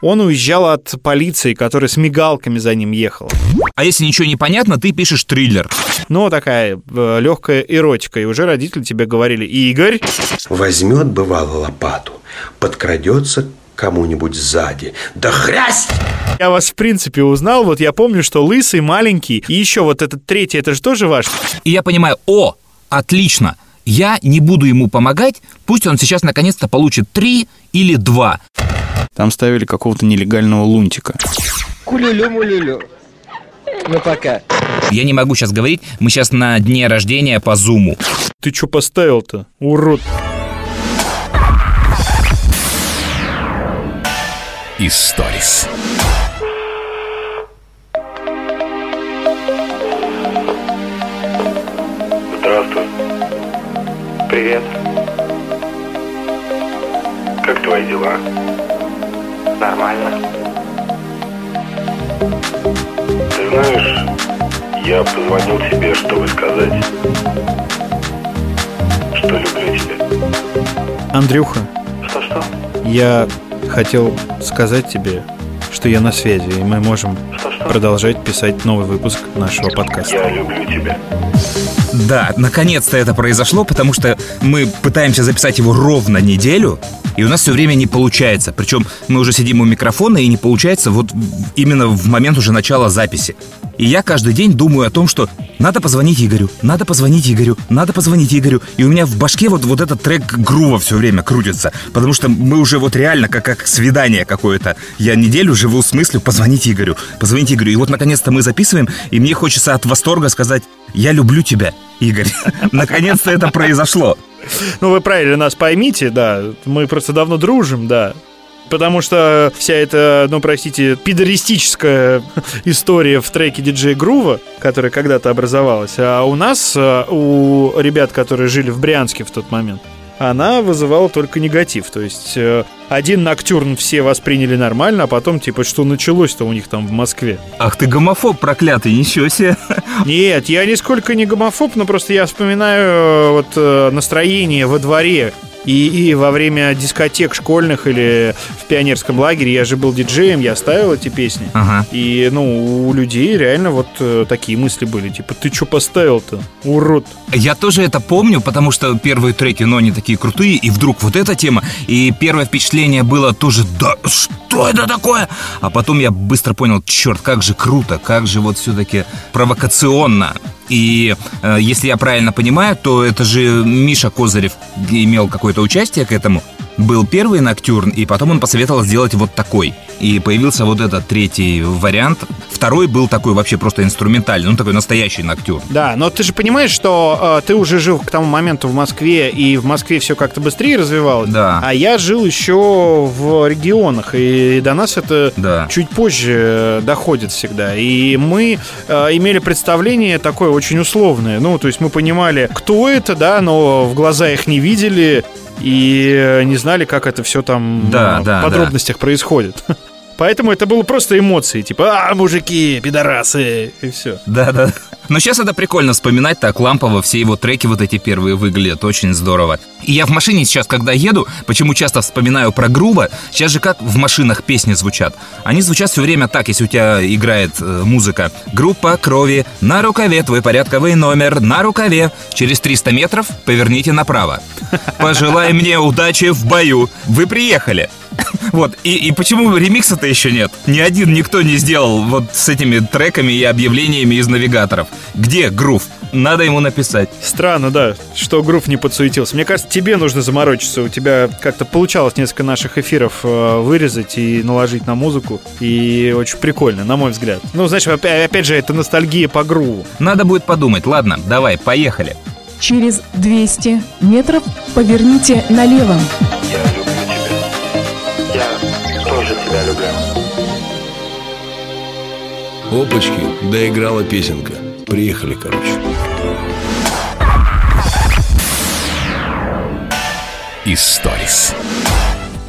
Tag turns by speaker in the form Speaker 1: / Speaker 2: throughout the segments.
Speaker 1: Он уезжал от полиции, которая с мигалками за ним ехала.
Speaker 2: А если ничего не понятно, ты пишешь триллер.
Speaker 1: Ну, такая э, легкая эротика. И уже родители тебе говорили, Игорь,
Speaker 3: Возьмет, бывало, лопату, подкрадется к кому-нибудь сзади. Да хрясть!
Speaker 1: я вас в принципе узнал. Вот я помню, что лысый, маленький. И еще вот этот третий, это же тоже ваш.
Speaker 2: И я понимаю, о, отлично, я не буду ему помогать, пусть он сейчас наконец-то получит три или два.
Speaker 4: Там ставили какого-то нелегального лунтика.
Speaker 5: Кулюлю-мулюлю. Ну пока.
Speaker 2: Я не могу сейчас говорить, мы сейчас на дне рождения по зуму.
Speaker 1: Ты что поставил-то, урод?
Speaker 6: Историс.
Speaker 7: Здравствуй. Привет. Как твои дела? Нормально. Ты знаешь, я позвонил тебе, чтобы сказать, что люблю тебя.
Speaker 1: Андрюха,
Speaker 7: Что-что?
Speaker 1: я хотел сказать тебе, что я на связи, и мы можем
Speaker 7: Что-что?
Speaker 1: продолжать писать новый выпуск нашего подкаста.
Speaker 7: Я люблю тебя.
Speaker 2: Да, наконец-то это произошло, потому что мы пытаемся записать его ровно неделю, и у нас все время не получается. Причем мы уже сидим у микрофона, и не получается вот именно в момент уже начала записи. И я каждый день думаю о том, что надо позвонить Игорю, надо позвонить Игорю, надо позвонить Игорю. И у меня в башке вот, вот этот трек грува все время крутится. Потому что мы уже вот реально как, как свидание какое-то. Я неделю живу с мыслью позвонить Игорю, позвонить Игорю. И вот наконец-то мы записываем, и мне хочется от восторга сказать «Я люблю тебя, Игорь». Наконец-то это произошло.
Speaker 1: Ну, вы правильно нас поймите, да. Мы просто давно дружим, да. Потому что вся эта, ну, простите, пидористическая история в треке диджей Грува, которая когда-то образовалась, а у нас, э, у ребят, которые жили в Брянске в тот момент, она вызывала только негатив. То есть э, один ноктюрн все восприняли нормально, а потом, типа, что началось-то у них там в Москве.
Speaker 2: Ах ты гомофоб проклятый, ничего себе.
Speaker 1: Нет, я нисколько не гомофоб, но просто я вспоминаю э, вот э, настроение во дворе. И, и во время дискотек школьных или в пионерском лагере я же был диджеем, я ставил эти песни.
Speaker 2: Ага.
Speaker 1: И, ну, у людей реально вот э, такие мысли были. Типа, ты что поставил-то, урод?
Speaker 2: Я тоже это помню, потому что первые треки, но они такие крутые, и вдруг вот эта тема, и первое впечатление было тоже, да что это такое? А потом я быстро понял, черт, как же круто, как же вот все-таки провокационно. И э, если я правильно понимаю, то это же Миша Козырев имел какое-то участие к этому. Был первый ноктюрн, и потом он посоветовал сделать вот такой. И появился вот этот третий вариант. Второй был такой вообще просто инструментальный, ну такой настоящий ноктюрн.
Speaker 1: Да, но ты же понимаешь, что э, ты уже жил к тому моменту в Москве, и в Москве все как-то быстрее развивалось.
Speaker 2: Да.
Speaker 1: А я жил еще в регионах, и до нас это
Speaker 2: Да.
Speaker 1: чуть позже э, доходит всегда. И мы э, имели представление такое очень условное. Ну, то есть мы понимали, кто это, да, но в глаза их не видели и э, не знали, как это все там
Speaker 2: Да,
Speaker 1: э,
Speaker 2: да,
Speaker 1: в подробностях происходит. Поэтому это было просто эмоции, типа, а, мужики, пидорасы, и все.
Speaker 2: Да, да. Но сейчас это прикольно вспоминать так лампово, все его треки вот эти первые выглядят очень здорово. И я в машине сейчас, когда еду, почему часто вспоминаю про грубо, сейчас же как в машинах песни звучат. Они звучат все время так, если у тебя играет э, музыка. Группа крови, на рукаве твой порядковый номер, на рукаве. Через 300 метров поверните направо. Пожелай мне удачи в бою. Вы приехали. Вот, и, и почему ремикса-то еще нет? Ни один никто не сделал вот с этими треками и объявлениями из навигаторов. Где грув? Надо ему написать.
Speaker 1: Странно, да, что Грув не подсуетился. Мне кажется, тебе нужно заморочиться. У тебя как-то получалось несколько наших эфиров э, вырезать и наложить на музыку. И очень прикольно, на мой взгляд. Ну, знаешь, опять, опять же, это ностальгия по Груву.
Speaker 2: Надо будет подумать. Ладно, давай, поехали.
Speaker 8: Через 200 метров поверните налево.
Speaker 7: Я люблю тебя. Я тоже тебя люблю.
Speaker 6: Опачки, доиграла песенка. Приехали, короче. Историс.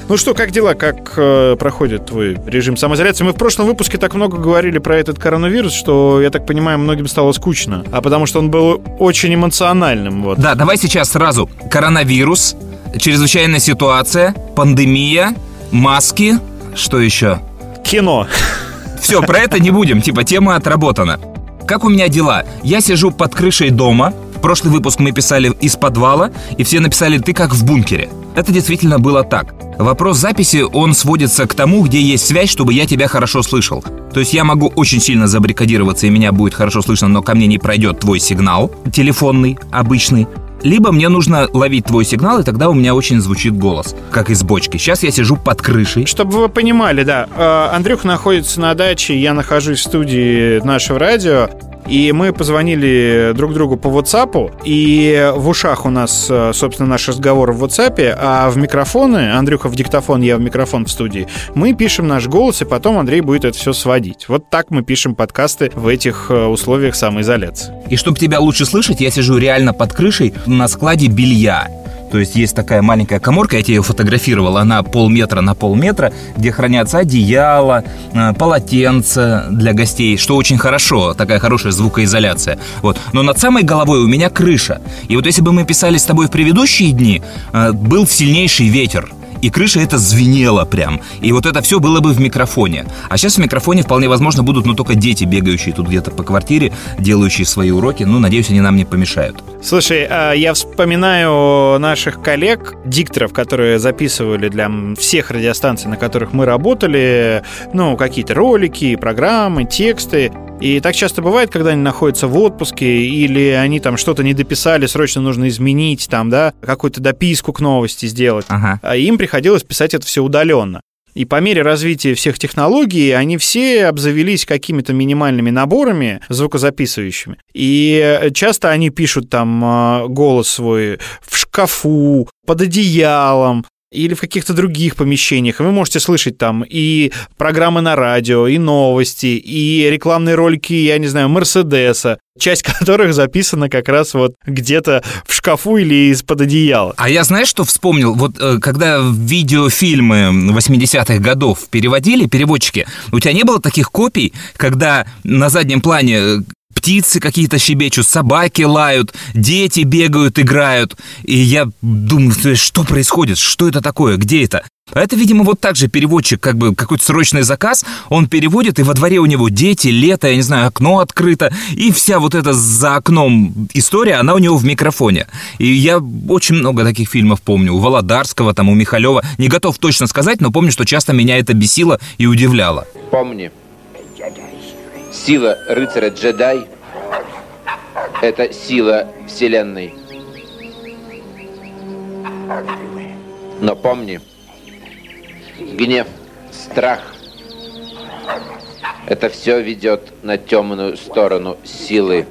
Speaker 1: Ну что, как дела? Как э, проходит твой режим самоизоляции? Мы в прошлом выпуске так много говорили про этот коронавирус, что, я так понимаю, многим стало скучно. А потому что он был очень эмоциональным. Вот.
Speaker 2: Да, давай сейчас сразу. Коронавирус, чрезвычайная ситуация, пандемия, маски, Что еще?
Speaker 1: Кино.
Speaker 2: Все, про это не будем, типа тема отработана. Как у меня дела? Я сижу под крышей дома. Прошлый выпуск мы писали из подвала, и все написали «ты как в бункере». Это действительно было так. Вопрос записи, он сводится к тому, где есть связь, чтобы я тебя хорошо слышал. То есть я могу очень сильно забаррикадироваться, и меня будет хорошо слышно, но ко мне не пройдет твой сигнал, телефонный, обычный. Либо мне нужно ловить твой сигнал, и тогда у меня очень звучит голос, как из бочки. Сейчас я сижу под крышей.
Speaker 1: Чтобы вы понимали, да, э, Андрюх находится на даче, я нахожусь в студии нашего радио. И мы позвонили друг другу по WhatsApp, и в ушах у нас, э, собственно, наш разговор в WhatsApp, а в микрофоны, Андрюха в диктофон, я в микрофон в студии, мы пишем наш голос, и потом Андрей будет это все сводить. Вот так мы пишем подкасты в этих э, условиях самоизоляции.
Speaker 2: И чтобы тебя лучше слышать, я сижу реально под крышей на складе белья. То есть есть такая маленькая коморка, я тебе ее фотографировал, она полметра на полметра, где хранятся одеяло, э, полотенца для гостей, что очень хорошо, такая хорошая звукоизоляция. Вот. Но над самой головой у меня крыша. И вот если бы мы писали с тобой в предыдущие дни, э, был сильнейший ветер, и крыша это звенела прям. И вот это все было бы в микрофоне. А сейчас в микрофоне вполне возможно будут, ну, только дети, бегающие тут где-то по квартире, делающие свои уроки. Ну, надеюсь, они нам не помешают.
Speaker 1: Слушай, а я вспоминаю наших коллег, дикторов, которые записывали для всех радиостанций, на которых мы работали, ну, какие-то ролики, программы, тексты. И так часто бывает, когда они находятся в отпуске, или они там что-то не дописали, срочно нужно изменить, там, да, какую-то дописку к новости сделать.
Speaker 2: Ага.
Speaker 1: А им приходилось писать это все удаленно. И по мере развития всех технологий они все обзавелись какими-то минимальными наборами звукозаписывающими. И часто они пишут там э, голос свой в шкафу, под одеялом, или в каких-то других помещениях. Вы можете слышать там и программы на радио, и новости, и рекламные ролики, я не знаю, Мерседеса, часть которых записана как раз вот где-то в шкафу или из-под одеяла.
Speaker 2: А я знаешь, что вспомнил? Вот э, когда видеофильмы 80-х годов переводили переводчики, у тебя не было таких копий, когда на заднем плане э, птицы какие-то щебечут, собаки лают, дети бегают, играют. И я думаю, что происходит, что это такое, где это? Это, видимо, вот так же переводчик, как бы какой-то срочный заказ, он переводит, и во дворе у него дети, лето, я не знаю, окно открыто, и вся вот эта за окном история, она у него в микрофоне. И я очень много таких фильмов помню, у Володарского, там, у Михалева, не готов точно сказать, но помню, что часто меня это бесило и удивляло.
Speaker 5: Помни, сила рыцаря-джедай – это сила Вселенной. Но помни, гнев, страх – это все ведет на темную сторону силы.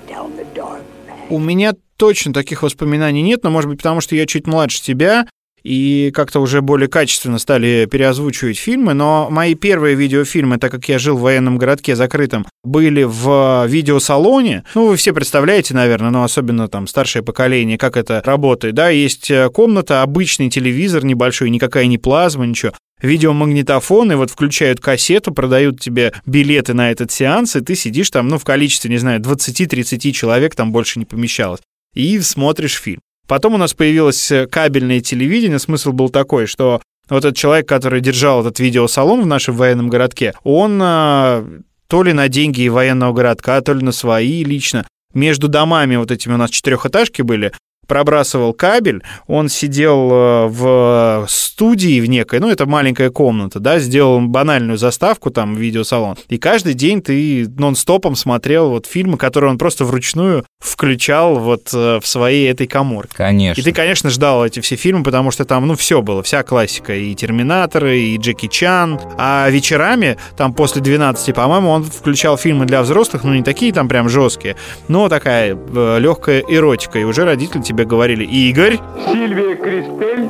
Speaker 1: У меня точно таких воспоминаний нет, но, может быть, потому что я чуть младше тебя, и как-то уже более качественно стали переозвучивать фильмы, но мои первые видеофильмы, так как я жил в военном городке закрытом, были в видеосалоне. Ну, вы все представляете, наверное, но особенно там старшее поколение, как это работает. Да, есть э, комната, обычный телевизор небольшой, никакая не плазма, ничего видеомагнитофон, и вот включают кассету, продают тебе билеты на этот сеанс, и ты сидишь там, ну, в количестве, не знаю, 20-30 человек, там больше не помещалось, и смотришь фильм. Потом у нас появилось э, кабельное телевидение. Смысл был такой, что вот этот человек, который держал этот видеосалон в нашем военном городке, он а, то ли на деньги военного городка, то ли на свои лично, между домами вот этими у нас четырехэтажки были, пробрасывал кабель, он сидел э, в студии в некой, ну, это маленькая комната, да, сделал банальную заставку, там, видеосалон, и каждый день ты нон-стопом смотрел вот фильмы, которые он просто вручную включал вот э, в своей этой коморке.
Speaker 2: Конечно.
Speaker 1: И ты, конечно, ждал эти все фильмы, потому что там, ну, все было, вся классика, и «Терминаторы», и «Джеки Чан», а вечерами, там, после 12, по-моему, он включал фильмы для взрослых, ну, не такие там прям жесткие, но такая э, легкая эротика, и уже родители тебе говорили, Игорь,
Speaker 9: Сильвия Кристель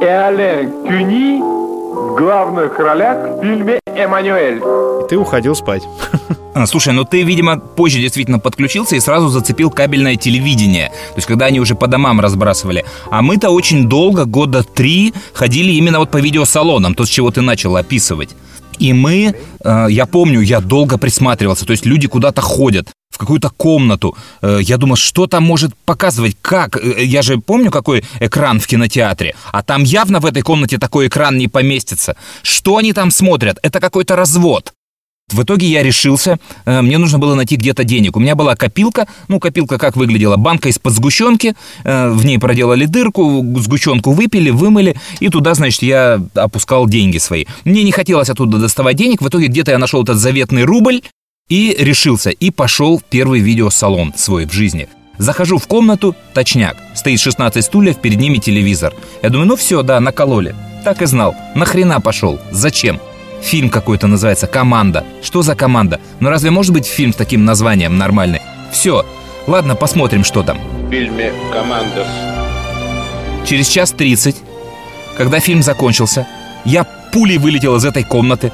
Speaker 9: и Ален Кюни в главных ролях в фильме «Эммануэль».
Speaker 1: и ты уходил спать.
Speaker 2: А, Слушай, ну ты, видимо, позже действительно подключился и сразу зацепил кабельное телевидение. То есть, когда они уже по домам разбрасывали. А мы-то очень долго, года три, ходили именно вот по видеосалонам, то, с чего ты начал описывать. И мы, э, я помню, я долго присматривался, то есть люди куда-то ходят, в какую-то комнату. Э, Я думал, что там может показывать, как. Э, Я же помню, какой экран в кинотеатре. А там явно в этой комнате такой экран не поместится. Что они там смотрят? Это какой-то развод. В итоге я решился, э, мне нужно было найти где-то денег. У меня была копилка, ну, копилка как выглядела? Банка из-под сгущенки, э, в ней проделали дырку, сгущенку выпили, вымыли, и туда, значит, я опускал деньги свои. Мне не хотелось оттуда доставать денег, в итоге где-то я нашел этот заветный рубль и решился, и пошел в первый видеосалон свой в жизни. Захожу в комнату, точняк, стоит 16 стульев, перед ними телевизор. Я думаю, ну все, да, накололи. Так и знал. Нахрена пошел? Зачем? Фильм какой-то называется «Команда». Что за команда? Ну разве может быть фильм с таким названием нормальный? Все. Ладно, посмотрим, что там.
Speaker 5: В фильме «Командос»
Speaker 2: Через час 30, когда фильм закончился, я пулей вылетел из этой комнаты,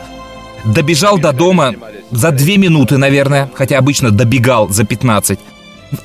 Speaker 2: добежал до дома за две минуты, наверное, хотя обычно добегал за 15.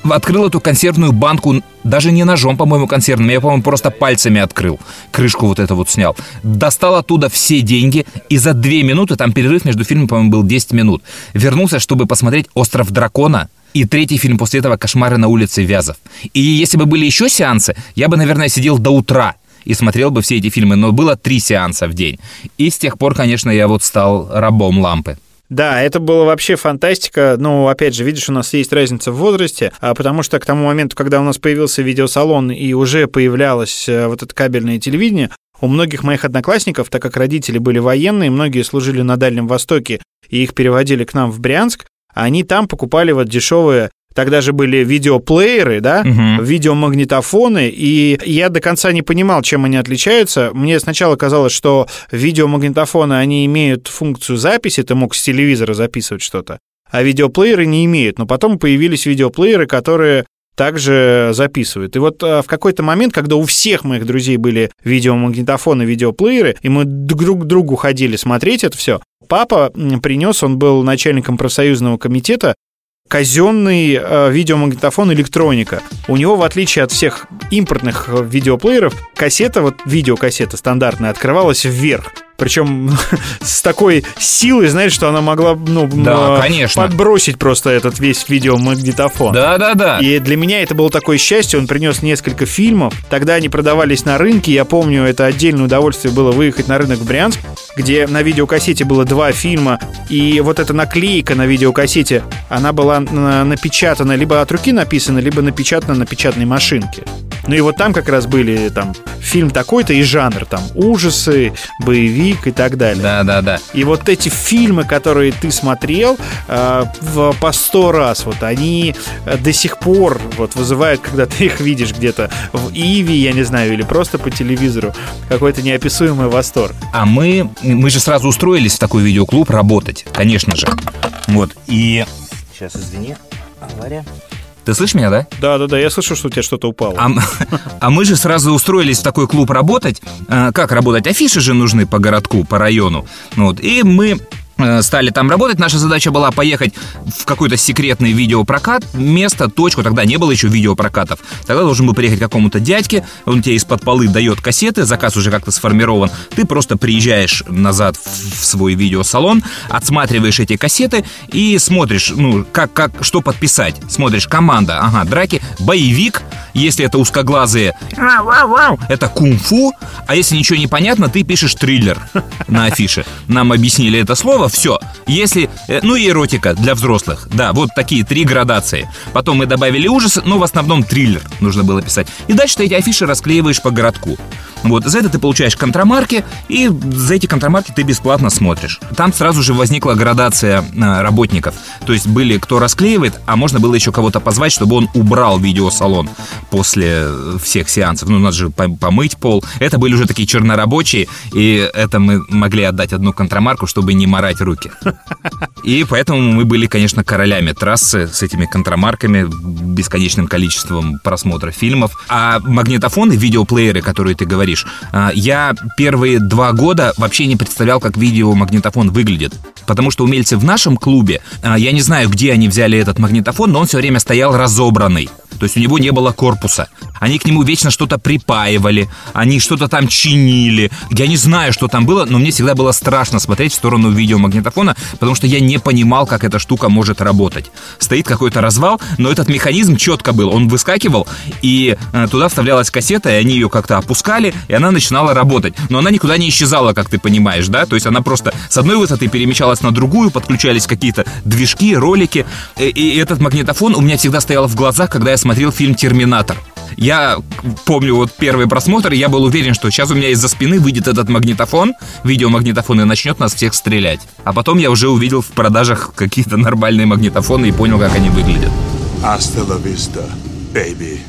Speaker 2: Открыл эту консервную банку, даже не ножом, по-моему, консервным, я, по-моему, просто пальцами открыл, крышку вот эту вот снял. Достал оттуда все деньги, и за две минуты, там перерыв между фильмами, по-моему, был 10 минут, вернулся, чтобы посмотреть «Остров дракона», и третий фильм после этого «Кошмары на улице Вязов». И если бы были еще сеансы, я бы, наверное, сидел до утра и смотрел бы все эти фильмы, но было три сеанса в день. И с тех пор, конечно, я вот стал рабом лампы.
Speaker 1: Да, это было вообще фантастика. Ну, опять же, видишь, у нас есть разница в возрасте, а потому что к тому моменту, когда у нас появился видеосалон и уже появлялось э, вот это кабельное телевидение, у многих моих одноклассников, так как родители были военные, многие служили на Дальнем Востоке, и их переводили к нам в Брянск, они там покупали вот дешевые Тогда же были видеоплееры, да,
Speaker 2: Мгм.
Speaker 1: видеомагнитофоны, и я до конца не понимал, чем они отличаются. Мне сначала казалось, что видеомагнитофоны, они имеют функцию записи, ты мог с телевизора записывать что-то, а видеоплееры не имеют. Но потом появились видеоплееры, которые также записывают. И вот а, в какой-то момент, когда у всех моих друзей были видеомагнитофоны, видеоплееры, и мы друг к другу ходили смотреть это все, папа принес, он был начальником профсоюзного комитета, казенный э, видеомагнитофон электроника. У него, в отличие от всех импортных э, видеоплееров, кассета, вот видеокассета стандартная, открывалась вверх. Причем с такой силой, знаешь, что она могла ну,
Speaker 2: Да, конечно.
Speaker 1: подбросить просто этот весь видеомагнитофон.
Speaker 2: Да-да-да.
Speaker 1: И для меня это было такое счастье, он принес несколько фильмов. Тогда они продавались на рынке, я помню, это отдельное удовольствие было выехать на рынок в Брянск, где на видеокассете было два фильма, и вот эта наклейка на видеокассете, она была на- напечатана, либо от руки написана, либо напечатана на печатной машинке. Ну и вот там как раз были там фильм такой-то и жанр, там ужасы, боевик и так далее.
Speaker 2: Да-да-да.
Speaker 1: И вот эти фильмы, которые ты смотрел э, в- по сто раз, вот они э, до сих пор вот вызывают, когда ты их видишь где-то в Иви, я не знаю, или просто по телевизору, какой-то неописуемый восторг.
Speaker 2: А мы, мы же сразу устроились в такой видеоклуб работать, конечно же. Вот, и... Сейчас, извини, авария. Ты слышишь меня, да?
Speaker 1: Да-да-да, я слышу, что у тебя что-то упало.
Speaker 2: А, а мы же сразу устроились в такой клуб работать. А, Как работать? Афиши же нужны по городку, по району. Вот. И мы стали там работать. Наша задача была поехать в какой-то секретный видеопрокат, место, точку. Тогда не было еще видеопрокатов. Тогда должен был приехать к какому-то дядьке, он тебе из-под полы дает кассеты, заказ уже как-то сформирован. Ты просто приезжаешь назад в свой видеосалон, отсматриваешь эти кассеты и смотришь, ну, как, как, что подписать. Смотришь, команда, ага, драки, боевик, если это узкоглазые, это кунг-фу, а если ничего не понятно, ты пишешь триллер на афише. Нам объяснили это слово, все. Если, э, ну и эротика для взрослых, да, вот такие три градации. Потом мы добавили ужасы, но в основном триллер нужно было писать. И дальше ты эти афиши расклеиваешь по городку. Вот, за это ты получаешь контрамарки, и за эти контрамарки ты бесплатно смотришь. Там сразу же возникла градация э, работников. То есть были, кто расклеивает, а можно было еще кого-то позвать, чтобы он убрал видеосалон после э, всех сеансов. Ну, надо же пом- помыть пол. Это были уже такие чернорабочие, и это мы могли отдать одну контрамарку, чтобы не морать руки. И поэтому мы были, конечно, королями трассы с этими контрамарками, бесконечным количеством просмотра фильмов. А магнитофоны, видеоплееры, которые ты говоришь, а, я первые два года вообще не представлял, как видеомагнитофон выглядит. Потому что умельцы в нашем клубе, а, я не знаю, где они взяли этот магнитофон, но он все время стоял разобранный. То есть у него не было корпуса. Они к нему вечно что-то припаивали, они что-то там чинили. Я не знаю, что там было, но мне всегда было страшно смотреть в сторону видеомагнитофона, потому что я не понимал, как эта штука может работать. Стоит какой-то развал, но этот механизм четко был. Он выскакивал, и э, туда вставлялась кассета, и они ее как-то опускали, и она начинала работать. Но она никуда не исчезала, как ты понимаешь, да? То есть она просто с одной высоты перемещалась на другую, подключались какие-то движки, ролики. И, и этот магнитофон у меня всегда стоял в глазах, когда я смотрел фильм «Терминатор». Я помню вот первый просмотр, я был уверен, что сейчас у меня из-за спины выйдет этот магнитофон, видеомагнитофон, и начнет нас всех стрелять. А потом я уже увидел в продажах какие-то нормальные магнитофоны и понял, как они выглядят.
Speaker 10: Hasta la vista, baby.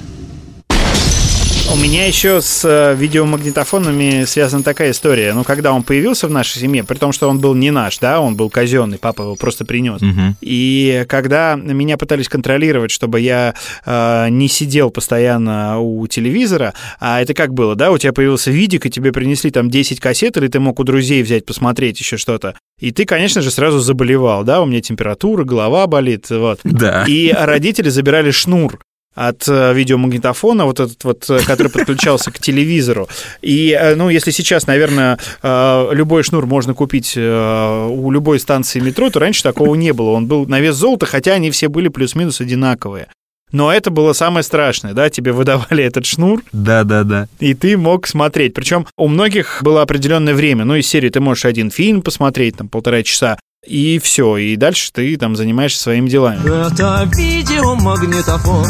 Speaker 1: У меня еще с э, видеомагнитофонами связана такая история. Ну, когда он появился в нашей семье, при том, что он был не наш, да, он был казенный, папа его просто принес.
Speaker 2: Мгм.
Speaker 1: И когда меня пытались контролировать, чтобы я э, не сидел постоянно у телевизора, а это как было, да, у тебя появился видик, и тебе принесли там 10 кассет, или ты мог у друзей взять, посмотреть еще что-то. И ты, конечно же, сразу заболевал, да, у меня температура, голова болит, вот.
Speaker 2: Да.
Speaker 1: И родители забирали шнур от э, видеомагнитофона, вот этот вот, э, который подключался к телевизору. И, э, ну, если сейчас, наверное, любой шнур можно купить у любой станции метро, то раньше такого не было. Он был на вес золота, хотя они все были плюс-минус одинаковые. Но это было самое страшное, да, тебе выдавали этот шнур,
Speaker 2: Да, да, да.
Speaker 1: и ты мог смотреть. Причем у многих было определенное время. Ну, из серии ты можешь один фильм посмотреть, там, полтора часа, и все. И дальше ты там занимаешься своими делами.
Speaker 11: Это видеомагнитофон,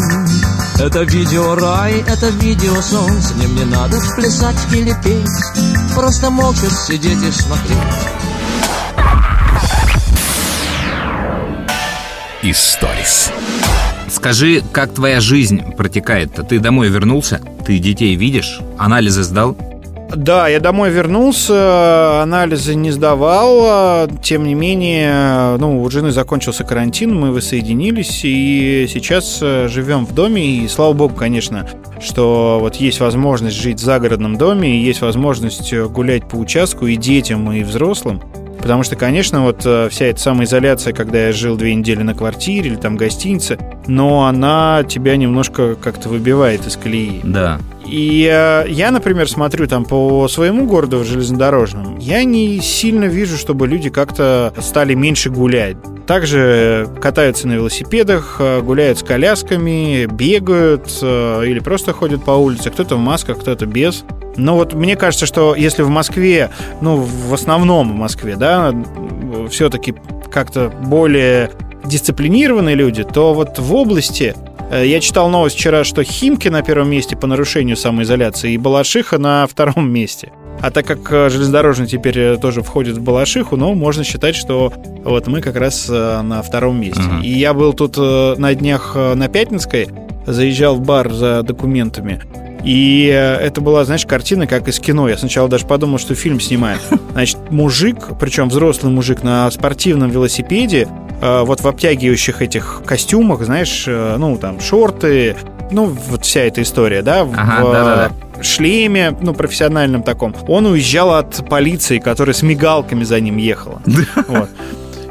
Speaker 11: это видеорай, это видеосон С ним не надо плясать или петь, просто молча сидеть и смотреть
Speaker 6: Историс.
Speaker 2: Скажи, как твоя жизнь протекает-то? Ты домой вернулся? Ты детей видишь? Анализы сдал?
Speaker 1: Да, я домой вернулся, анализы не сдавал, а, тем не менее, ну, у жены закончился карантин, мы воссоединились, и сейчас э, живем в доме, и слава богу, конечно, что вот есть возможность жить в загородном доме, есть возможность э, гулять по участку и детям, и взрослым. Потому что, конечно, вот э, вся эта самоизоляция, когда я жил две недели на квартире или там в гостинице, но она тебя немножко как-то выбивает из колеи.
Speaker 2: Да.
Speaker 1: И э, я, например, смотрю там по своему городу в железнодорожном, я не сильно вижу, чтобы люди как-то стали меньше гулять. Также катаются на велосипедах, э, гуляют с колясками, бегают э, или просто ходят по улице. Кто-то в масках, кто-то без. Но вот мне кажется, что если в Москве, ну, в основном в Москве, да, все-таки как-то более дисциплинированные люди, то вот в области Э, Я читал новость вчера, что Химки на первом месте по нарушению самоизоляции и Балашиха на втором месте. А так как э, железнодорожный теперь э, тоже входит в Балашиху, ну, можно считать, что вот мы как раз э, на втором месте.
Speaker 2: Ага.
Speaker 1: И я был тут на днях на Пятницкой, заезжал в бар за документами. И это была, знаешь, картина как из кино. Я сначала даже подумал, что фильм снимает. Значит, мужик, причем взрослый мужик на спортивном велосипеде, вот в обтягивающих этих костюмах, знаешь, ну, там, шорты, ну, вот вся эта история, да, в
Speaker 2: Ага, да-да-да.
Speaker 1: э, шлеме, ну, профессиональном таком. Он уезжал от полиции, которая с мигалками за ним ехала. Вот.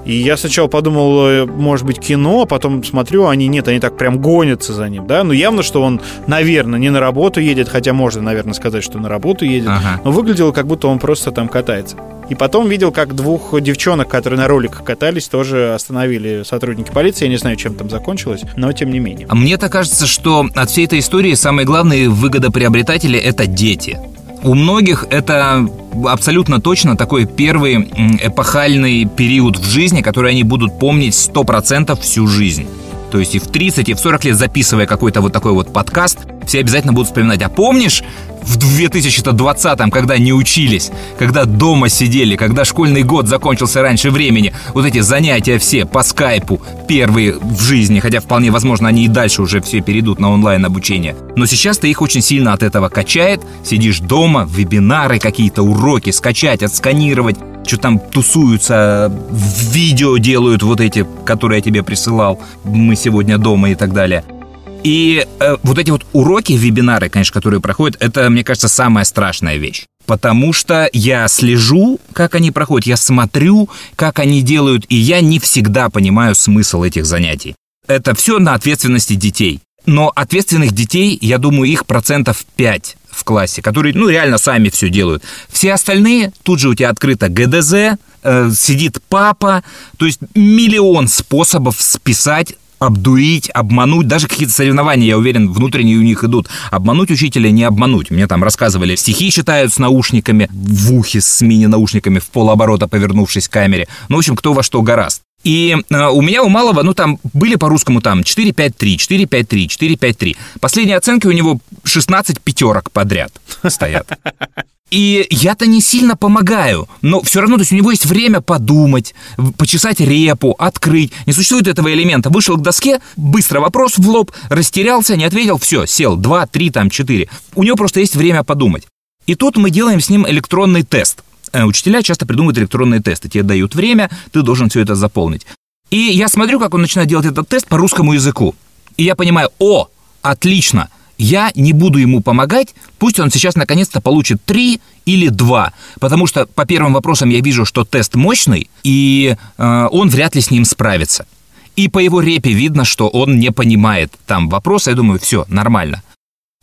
Speaker 1: И я сначала подумал, э, может быть, кино, а потом смотрю, они нет, они так прям гонятся за ним, да. Ну, явно, что он, наверное, не на работу едет, хотя можно, наверное, сказать, что на работу едет.
Speaker 2: Ага.
Speaker 1: Но выглядело, как будто он просто там катается. И потом видел, как двух девчонок, которые на роликах катались, тоже остановили сотрудники полиции. Я не знаю, чем там закончилось, но тем не менее.
Speaker 2: А мне-то кажется, что от всей этой истории самые главные выгодоприобретатели – это дети. У многих это абсолютно точно такой первый эпохальный период в жизни, который они будут помнить 100% всю жизнь. То есть и в 30, и в 40 лет записывая какой-то вот такой вот подкаст, все обязательно будут вспоминать. А помнишь, в 2020-м, когда не учились, когда дома сидели, когда школьный год закончился раньше времени, вот эти занятия все по скайпу, первые в жизни, хотя вполне возможно они и дальше уже все перейдут на онлайн обучение. Но сейчас-то их очень сильно от этого качает. Сидишь дома, вебинары, какие-то уроки, скачать, отсканировать, что там тусуются, видео делают вот эти, которые я тебе присылал, мы сегодня дома и так далее. И э, вот эти вот уроки, вебинары, конечно, которые проходят, это, мне кажется, самая страшная вещь. Потому что я слежу, как они проходят, я смотрю, как они делают, и я не всегда понимаю смысл этих занятий. Это все на ответственности детей. Но ответственных детей, я думаю, их процентов 5 в классе, которые, ну, реально сами все делают. Все остальные, тут же у тебя открыто ГДЗ, э, сидит папа, то есть миллион способов списать обдурить, обмануть, даже какие-то соревнования, я уверен, внутренние у них идут. Обмануть учителя не обмануть. Мне там рассказывали, стихи читают с наушниками, в ухе с мини-наушниками, в полоборота повернувшись к камере. Ну, в общем, кто во что гораст. И э, у меня у малого, ну там были по-русскому там 4-5-3, 4-5-3, 4-5-3. Последние оценки у него 16 пятерок подряд стоят. И я-то не сильно помогаю, но все равно, то есть у него есть время подумать, почесать репу, открыть. Не существует этого элемента. Вышел к доске, быстро вопрос в лоб, растерялся, не ответил, все, сел, два, три, там, четыре. У него просто есть время подумать. И тут мы делаем с ним электронный тест. Э, учителя часто придумывают электронные тесты. Тебе дают время, ты должен все это заполнить. И я смотрю, как он начинает делать этот тест по русскому языку. И я понимаю, о, отлично, я не буду ему помогать, пусть он сейчас наконец-то получит 3 или 2, потому что по первым вопросам я вижу, что тест мощный, и э, он вряд ли с ним справится. И по его репе видно, что он не понимает там вопроса, я думаю, все, нормально.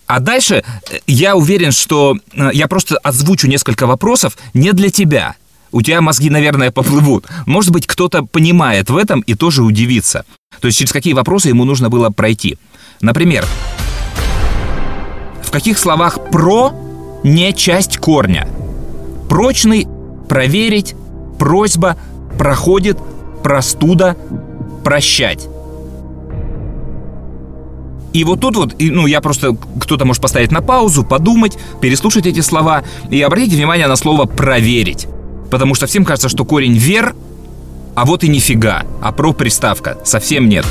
Speaker 2: А дальше э, я уверен, что э, я просто озвучу несколько вопросов не для тебя. У тебя мозги, наверное, поплывут. Может быть, кто-то понимает в этом и тоже удивится. То есть через какие вопросы ему нужно было пройти. Например, каких словах «про» не часть корня? Прочный, проверить, просьба, проходит, простуда, прощать. И вот тут вот, ну, я просто, кто-то может поставить на паузу, подумать, переслушать эти слова и обратите внимание на слово «проверить». Потому что всем кажется, что корень «вер», а вот и нифига, а про приставка совсем нет.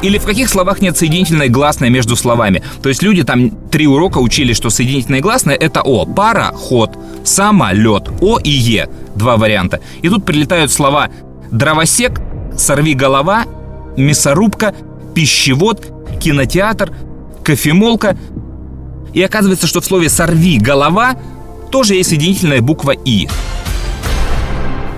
Speaker 2: Или в каких словах нет соединительной гласной между словами? То есть люди там три урока учили, что соединительная гласная это О. Пара, ход, самолет, О и Е. Два варианта. И тут прилетают слова дровосек, сорви голова, мясорубка, пищевод, кинотеатр, кофемолка. И оказывается, что в слове «сорви голова» тоже есть соединительная буква «и».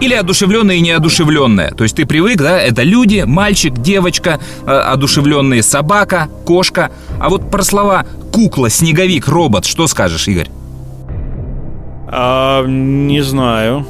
Speaker 2: Или одушевленные и неодушевленные. То есть ты привык, да, это люди, мальчик, девочка, э, одушевленные собака, кошка. А вот про слова кукла, снеговик, робот, что скажешь, Игорь?
Speaker 1: А, не знаю.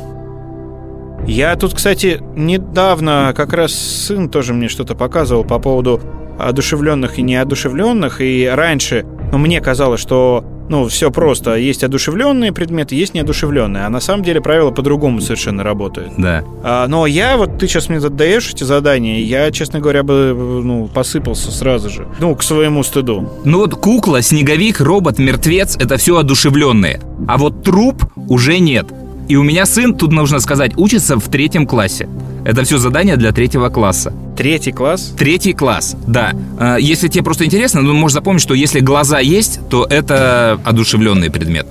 Speaker 1: Я тут, кстати, недавно как раз сын тоже мне что-то показывал по поводу одушевленных и неодушевленных. И раньше, ну, мне казалось, что ну, все просто. Есть одушевленные предметы, есть неодушевленные. А на самом деле правила по-другому совершенно работают.
Speaker 2: Да.
Speaker 1: А, но я вот, ты сейчас мне задаешь эти задания, я, честно говоря, бы, ну, посыпался сразу же. Ну, к своему стыду.
Speaker 2: Ну вот кукла, снеговик, робот, мертвец — это все одушевленные. А вот труп уже нет. И у меня сын, тут нужно сказать, учится в третьем классе. Это все задание для третьего класса.
Speaker 1: Третий класс?
Speaker 2: Третий класс, да. А, если тебе просто интересно, ну, можешь запомнить, что если глаза есть, то это одушевленный предмет.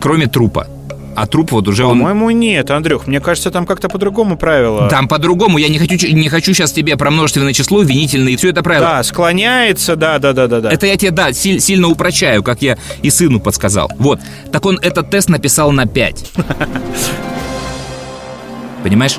Speaker 2: Кроме трупа. А труп вот уже
Speaker 1: По-моему, он... нет, Андрюх. Мне кажется, там как-то по-другому правило.
Speaker 2: Там по-другому. Я не хочу, не хочу сейчас тебе про множественное число, винительное и все это правило.
Speaker 1: Да, склоняется, да, да, да, да, да.
Speaker 2: Это я тебе, да, силь, сильно упрощаю, как я и сыну подсказал. Вот. Так он этот тест написал на 5. Понимаешь?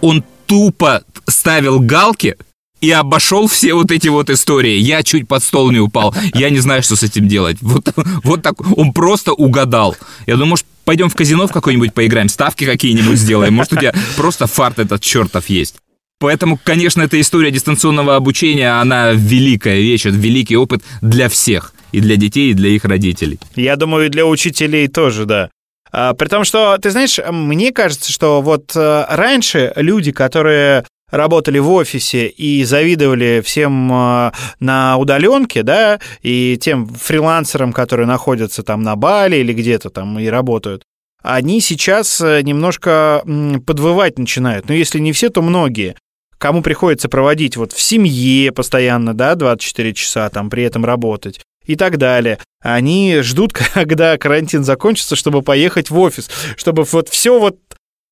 Speaker 2: Он тупо ставил галки и обошел все вот эти вот истории. Я чуть под стол не упал. Я не знаю, что с этим делать. Вот, вот так. Он просто угадал. Я думаю, может, пойдем в казино в какой-нибудь поиграем, ставки какие-нибудь сделаем. Может, у тебя просто фарт этот чертов есть. Поэтому, конечно, эта история дистанционного обучения, она великая вещь, это великий опыт для всех. И для детей, и для их родителей.
Speaker 1: Я думаю, и для учителей тоже, да. А, при том, что, ты знаешь, мне кажется, что вот э, раньше люди, которые работали в офисе и завидовали всем э, на удаленке, да, и тем фрилансерам, которые находятся там на Бали или где-то там и работают, они сейчас э, немножко подвывать начинают. Но если не все, то многие кому приходится проводить вот в семье постоянно, да, 24 часа, там при этом работать и так далее. Они ждут, когда карантин закончится, чтобы поехать в офис, чтобы вот все вот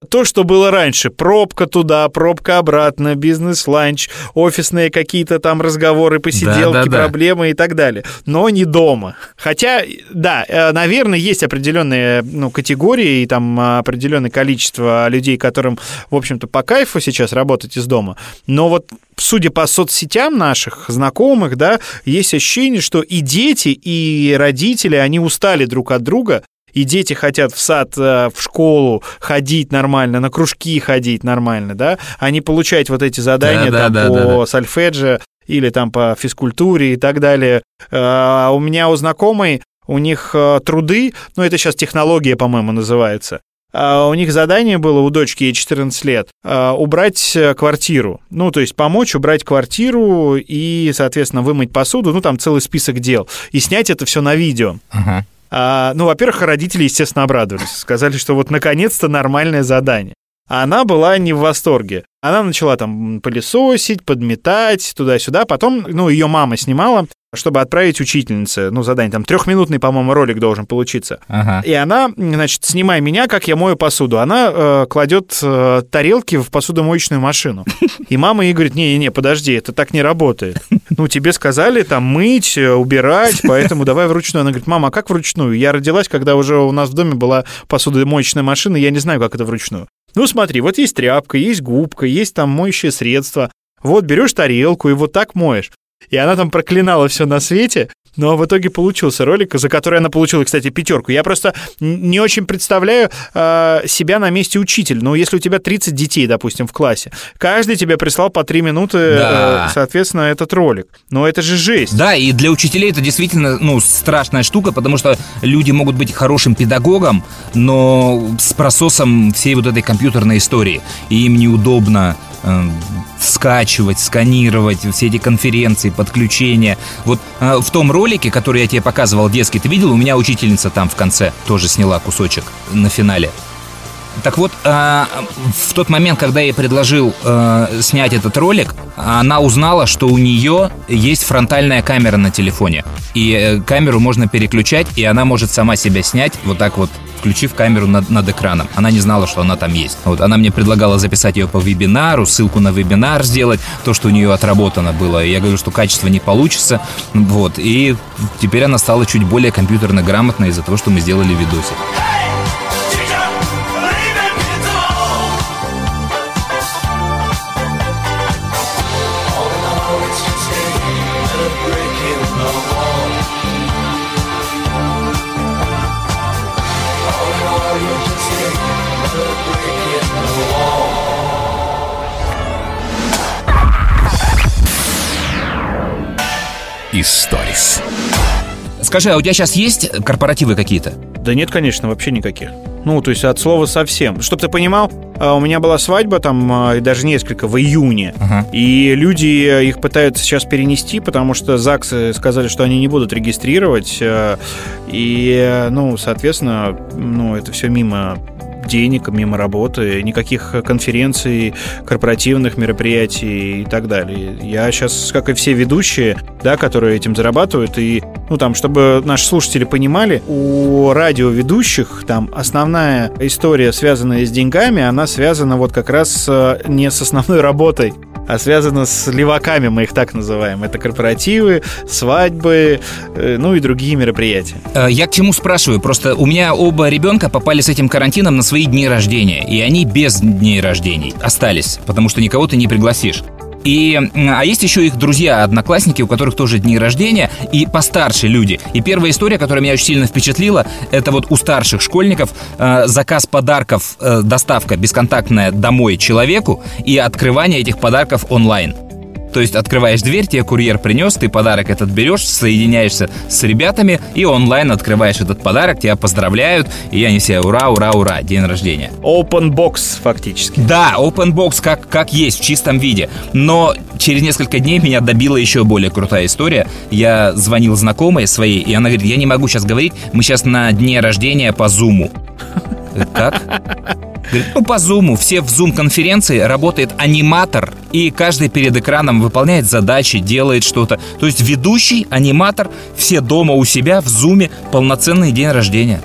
Speaker 1: то, что было раньше. Пробка туда, пробка обратно, бизнес-ланч, офисные какие-то там разговоры, посиделки,
Speaker 2: Да, да, да.
Speaker 1: проблемы и так далее. Но не дома. Хотя, да, э, наверное, есть определенные ну, категории и там определенное количество людей, которым, в общем-то, по кайфу сейчас работать из дома. Но вот судя по соцсетям наших знакомых, да, есть ощущение, что и дети, и родители, они устали друг от друга, и дети хотят в сад, э, в школу ходить нормально, на кружки ходить нормально, да, а не получать вот эти задания
Speaker 2: Да,
Speaker 1: там
Speaker 2: да,
Speaker 1: по
Speaker 2: да, да.
Speaker 1: сольфеджио или там по физкультуре и так далее. А у меня у знакомой, у них э, труды, ну это сейчас технология, по-моему, называется, а у них задание было у дочки ей 14 лет а, убрать э, квартиру. Ну, то есть помочь убрать квартиру и, соответственно, вымыть посуду. Ну, там целый список дел. И снять это все на видео.
Speaker 2: Ага.
Speaker 1: А, ну, во-первых, родители, естественно, обрадовались. Сказали, что вот наконец-то нормальное задание. А она была не в восторге. Она начала там пылесосить, подметать туда-сюда. Потом, ну, ее мама снимала, чтобы отправить учительнице, ну, задание. Там трехминутный, по-моему, ролик должен получиться.
Speaker 2: Ага.
Speaker 1: И она, значит, снимай меня, как я мою посуду. Она э, кладет э, тарелки в посудомоечную машину. И мама ей говорит, не-не-не, подожди, это так не работает. Ну, тебе сказали там мыть, э, убирать, поэтому давай вручную. Она говорит, мама, а как вручную? Я родилась, когда уже у нас в доме была посудомоечная машина, я не знаю, как это вручную. Ну, смотри, вот есть тряпка, есть губка, есть там моющее средство. Вот берешь тарелку и вот так моешь. И она там проклинала все на свете, но в итоге получился ролик, за который она получила, кстати, пятерку. Я просто не очень представляю э, себя на месте учителя. Ну, если у тебя 30 детей, допустим, в классе, каждый тебе прислал по 3 минуты,
Speaker 2: Да.
Speaker 1: э, соответственно, этот ролик. Но это же жесть.
Speaker 2: Да, и для учителей это действительно, ну, страшная штука, потому что люди могут быть хорошим педагогом, но с прососом всей вот этой компьютерной истории. И им неудобно э, скачивать, сканировать все эти конференции, подключения. Вот э, в том ролике, который я тебе показывал детский, ты видел, у меня учительница там в конце тоже сняла кусочек на финале. Так вот, э, в тот момент, когда я ей предложил э, снять этот ролик, она узнала, что у нее есть фронтальная камера на телефоне. И э, камеру можно переключать, и она может сама себя снять вот так вот включив камеру над, над экраном. Она не знала, что она там есть. Вот она мне предлагала записать ее по вебинару, ссылку на вебинар сделать, то, что у нее отработано было. И я говорю, что качество не получится. Вот. И теперь она стала чуть более компьютерно грамотной из-за того, что мы сделали видосик.
Speaker 6: Историс.
Speaker 2: Скажи, а у тебя сейчас есть корпоративы какие-то?
Speaker 1: Да нет, конечно, вообще никаких. Ну, то есть от слова совсем. Чтоб ты понимал, а, у меня была свадьба там а, даже несколько в июне.
Speaker 2: Ага.
Speaker 1: И люди э, их пытаются сейчас перенести, потому что ЗАГСы сказали, что они не будут регистрировать. э, И, э, ну, соответственно, ну, это все мимо денег, мимо работы, никаких конференций, корпоративных мероприятий и так далее. Я сейчас, как и все ведущие, да, которые этим зарабатывают, и, ну, там, чтобы наши слушатели понимали, у радиоведущих там основная история, связанная с деньгами, она связана вот как раз э, не с основной работой, а связана с леваками, мы их так называем. Это корпоративы, свадьбы, э, ну и другие мероприятия.
Speaker 2: Э, Я к чему спрашиваю? Просто у меня оба ребенка попали с этим карантином на свои дни рождения, и они без дней рождений остались, потому что никого ты не пригласишь. И, а есть еще их друзья, одноклассники, у которых тоже дни рождения, и постарше люди. И первая история, которая меня очень сильно впечатлила, это вот у старших школьников э, заказ подарков, э, доставка бесконтактная домой человеку и открывание этих подарков онлайн. То есть открываешь дверь, тебе курьер принес, ты подарок этот берешь, соединяешься с ребятами и онлайн открываешь этот подарок, тебя поздравляют, и они все ура, ура, ура, день рождения.
Speaker 1: Open box фактически.
Speaker 2: Да, open box как, как есть, в чистом виде. Но через несколько дней меня добила еще более крутая история. Я звонил знакомой своей, и она говорит, я не могу сейчас говорить, мы сейчас на дне рождения по зуму. Как? Говорит, ну, по зуму, все в зум-конференции, работает аниматор, и каждый перед экраном выполняет задачи, делает что-то. То есть ведущий, аниматор, все дома у себя в зуме, полноценный день рождения.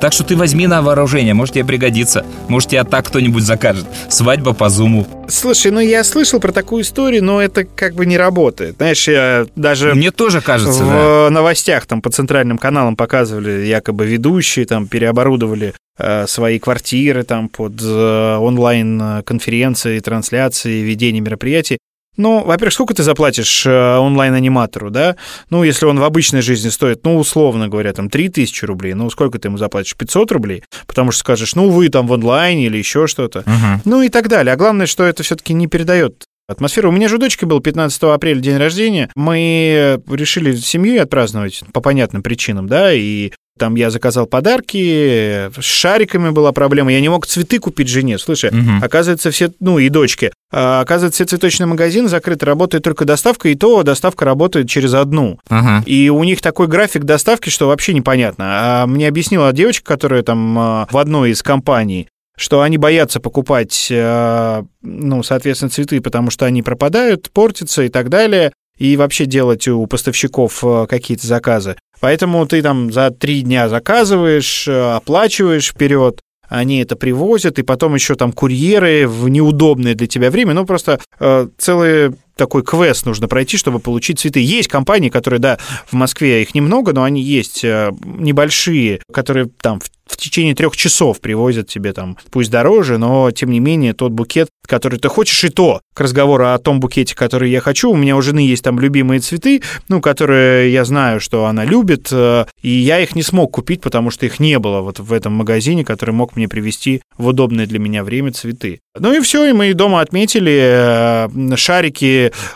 Speaker 2: Так что ты возьми на вооружение, может тебе пригодится. Может тебя так кто-нибудь закажет. Свадьба по зуму.
Speaker 1: Слушай, ну я слышал про такую историю, но это как бы не работает. Знаешь, я даже...
Speaker 2: Мне тоже кажется,
Speaker 1: в новостях там по центральным каналам показывали, якобы ведущие там переоборудовали э, свои квартиры там под э, онлайн-конференции, трансляции, ведение мероприятий. Ну, во-первых, сколько ты заплатишь э, онлайн-аниматору, да? Ну, если он в обычной жизни стоит, ну, условно говоря, там, 3000 рублей, ну, сколько ты ему заплатишь? 500 рублей? Потому что скажешь, ну, вы там в онлайне или еще что-то.
Speaker 2: Угу.
Speaker 1: Ну, и так далее. А главное, что это все-таки не передает атмосферу. У меня же у дочки был 15 апреля день рождения. Мы решили семью отпраздновать по понятным причинам, да, и там я заказал подарки, с шариками была проблема, я не мог цветы купить жене. Слушай,
Speaker 2: Мгм.
Speaker 1: оказывается, все, ну и дочке, а, оказывается, все цветочные магазины закрыты, работает только доставка, и то доставка работает через одну.
Speaker 2: Ага.
Speaker 1: И у них такой график доставки, что вообще непонятно. А мне объяснила девочка, которая там а, в одной из компаний, что они боятся покупать, а, ну, соответственно, цветы, потому что они пропадают, портятся и так далее, и вообще делать у поставщиков а, какие-то заказы. Поэтому ты там за три дня заказываешь, а, оплачиваешь вперед, они это привозят, и потом еще там курьеры в неудобное для тебя время, ну, просто э, целый такой квест нужно пройти, чтобы получить цветы. Есть компании, которые, да, в Москве их немного, но они есть э, небольшие, которые там в, в течение трех часов привозят тебе там, пусть дороже, но тем не менее тот букет, который ты хочешь, и то, к разговору о том букете, который я хочу, у меня у жены есть там любимые цветы, ну, которые я знаю, что она любит, э, и я их не смог купить, потому что их не было вот в этом магазине, который мог мне привезти в удобное для меня время цветы. Ну и все, и мы дома отметили, э,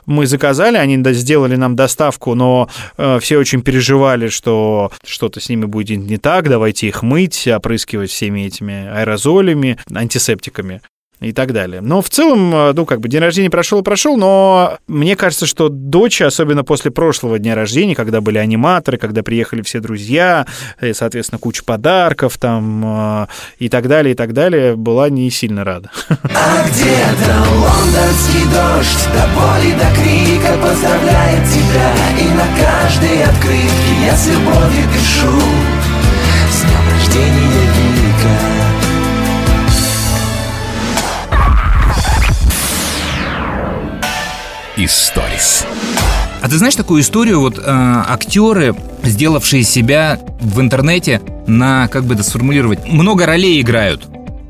Speaker 1: мы заказали, они сделали нам доставку, но э, все очень переживали, что что-то с ними будет не так, давайте их мыть, опрыскивать всеми этими аэрозолями, антисептиками и так далее. Но в целом, э, ну, как бы день рождения прошел и прошел, но мне кажется, что дочь, особенно после прошлого дня рождения, когда были аниматоры, когда приехали все друзья, и, соответственно, куча подарков там э, и так далее, и так далее, была не сильно рада.
Speaker 12: А где-то лондонский дождь До боли, до крика поздравляет тебя И на каждой открытке я с любовью пишу С днем рождения, Вика
Speaker 6: Историс.
Speaker 2: А ты знаешь такую историю, вот э, актеры, сделавшие себя в интернете на, как бы это сформулировать, много ролей играют.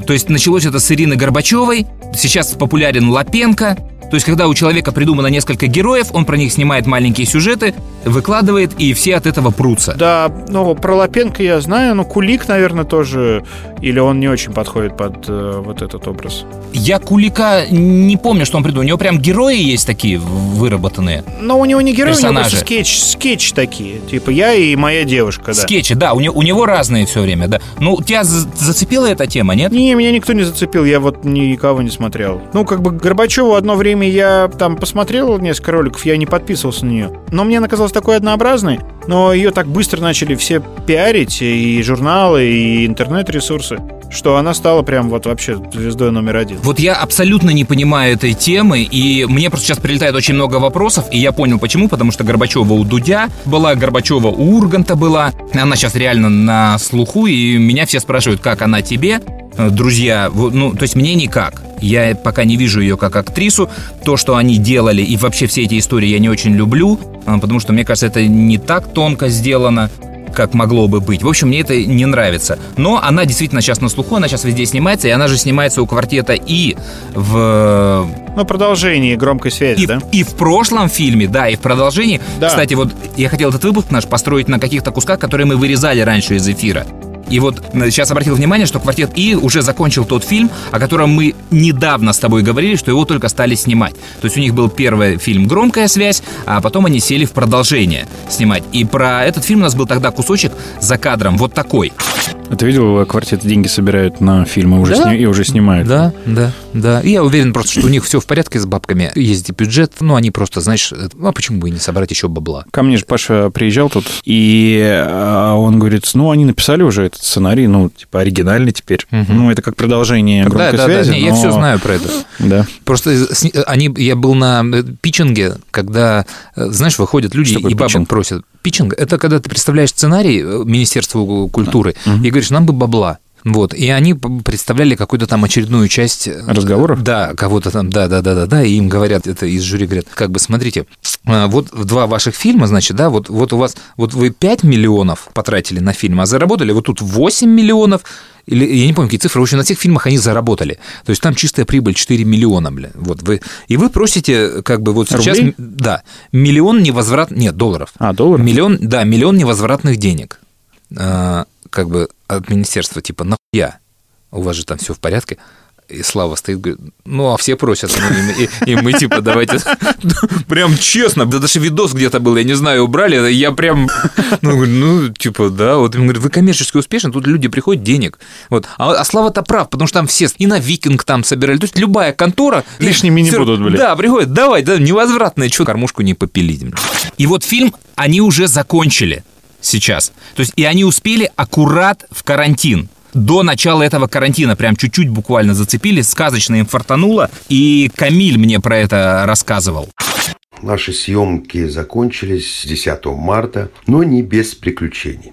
Speaker 2: То есть началось это с Ирины Горбачевой, сейчас популярен Лапенко. То есть, когда у человека придумано несколько героев, он про них снимает маленькие сюжеты, выкладывает, и все от этого прутся.
Speaker 1: Да, ну, про Лапенко я знаю, но Кулик, наверное, тоже, или он не очень подходит под э, вот этот образ.
Speaker 2: Я Кулика не помню, что он придумал. У него прям герои есть такие выработанные.
Speaker 1: Но у него не герой, у него
Speaker 2: Персонажи.
Speaker 1: просто скетч, скетч такие. Типа я и моя девушка, да.
Speaker 2: Скетчи, да, у него, у него разные все время, да. Ну, тебя за- зацепила эта тема, нет?
Speaker 1: Не, меня никто не зацепил, я вот никого не смотрел. Ну, как бы Горбачеву одно время я там посмотрел несколько роликов, я не подписывался на нее. Но мне она казалась такой однообразной, но ее так быстро начали все пиарить, и журналы, и интернет-ресурсы, что она стала прям вот вообще звездой номер один.
Speaker 2: Вот я абсолютно не понимаю этой темы, и мне просто сейчас прилетает очень много вопросов, и я понял почему, потому что Горбачева у Дудя была, Горбачева у Урганта была, она сейчас реально на слуху, и меня все спрашивают, как она тебе, друзья, вот, ну, то есть мне никак. Я пока не вижу ее как актрису. То, что они делали, и вообще все эти истории я не очень люблю, а, потому что, мне кажется, это не так тонко сделано как могло бы быть. В общем, мне это не нравится. Но она действительно сейчас на слуху, она сейчас везде снимается, и она же снимается у квартета и в...
Speaker 1: Ну, продолжение громкой связи,
Speaker 2: и,
Speaker 1: да?
Speaker 2: и в прошлом фильме, да, и в продолжении.
Speaker 1: Да.
Speaker 2: Кстати, вот я хотел этот выпуск наш построить на каких-то кусках, которые мы вырезали раньше из эфира. И вот э, сейчас обратил внимание, что «Квартет И» уже закончил тот фильм, о котором мы недавно с тобой говорили, что его только стали снимать. То есть у них был первый фильм «Громкая связь», а потом они сели в продолжение снимать. И про этот фильм у нас был тогда кусочек за кадром вот такой.
Speaker 4: А ты видел, квартет деньги собирают на фильмы уже
Speaker 13: Да.
Speaker 4: сни- и уже снимают?
Speaker 13: Да, да, да. И я уверен просто, что у них все в порядке с бабками. Есть и бюджет, ну, они просто, знаешь, э, а почему бы и не собрать еще бабла?
Speaker 4: Ко мне же Паша приезжал тут, и э, он говорит, ну, они написали уже этот сценарий, ну, типа, оригинальный теперь. Ну, это как продолжение
Speaker 13: Да,
Speaker 4: громкой
Speaker 13: да,
Speaker 4: связи.
Speaker 13: да, я
Speaker 4: но-
Speaker 13: все знаю про это.
Speaker 4: Да.
Speaker 13: Просто сни- они, я был на э, питчинге, когда, э, знаешь, выходят люди
Speaker 4: Что
Speaker 13: и
Speaker 4: питчинг?
Speaker 13: просят. Питчинг – это когда ты представляешь сценарий э, Министерству культуры и говоришь, нам бы бабла. Вот, и они представляли какую-то там очередную часть... э,
Speaker 4: Разговоров?
Speaker 13: Да, кого-то там, да-да-да-да-да, и им говорят, это из жюри говорят, как бы, смотрите, а, вот два ваших фильма, значит, да, вот, вот у вас, вот вы 5 миллионов потратили на фильм, а заработали вот тут 8 миллионов, или, я не помню, какие цифры, в общем, на тех фильмах они заработали. То есть там чистая прибыль 4 миллиона, бля. Вот вы, и вы просите, как бы, вот сейчас...
Speaker 4: Рублей?
Speaker 13: Да, миллион невозврат... Нет, долларов.
Speaker 4: А, доллар?
Speaker 13: Миллион, да, миллион невозвратных денег. Как бы от министерства, типа, нахуя? У вас же там все в порядке. И Слава стоит, говорит, ну, а все просят. Ну, И, и- и мы, типа, давайте... Прям честно, да даже видос где-то был, я не знаю, убрали, я прям... Ну, ну, типа, да, вот, он говорит, вы коммерчески успешны, тут люди приходят, денег. Вот. А, а Слава-то прав, потому что там все и на Викинг там собирали, то есть любая контора...
Speaker 4: Лишними не будут, блядь.
Speaker 13: Да, приходят, давай, да, невозвратное, что кормушку не попилить.
Speaker 2: И вот фильм они уже закончили сейчас. То есть и они успели аккурат в карантин. До начала этого карантина прям чуть-чуть буквально зацепили, сказочно им фартануло, и Камиль мне про это рассказывал.
Speaker 3: Наши съемки закончились 10 марта, но не без приключений.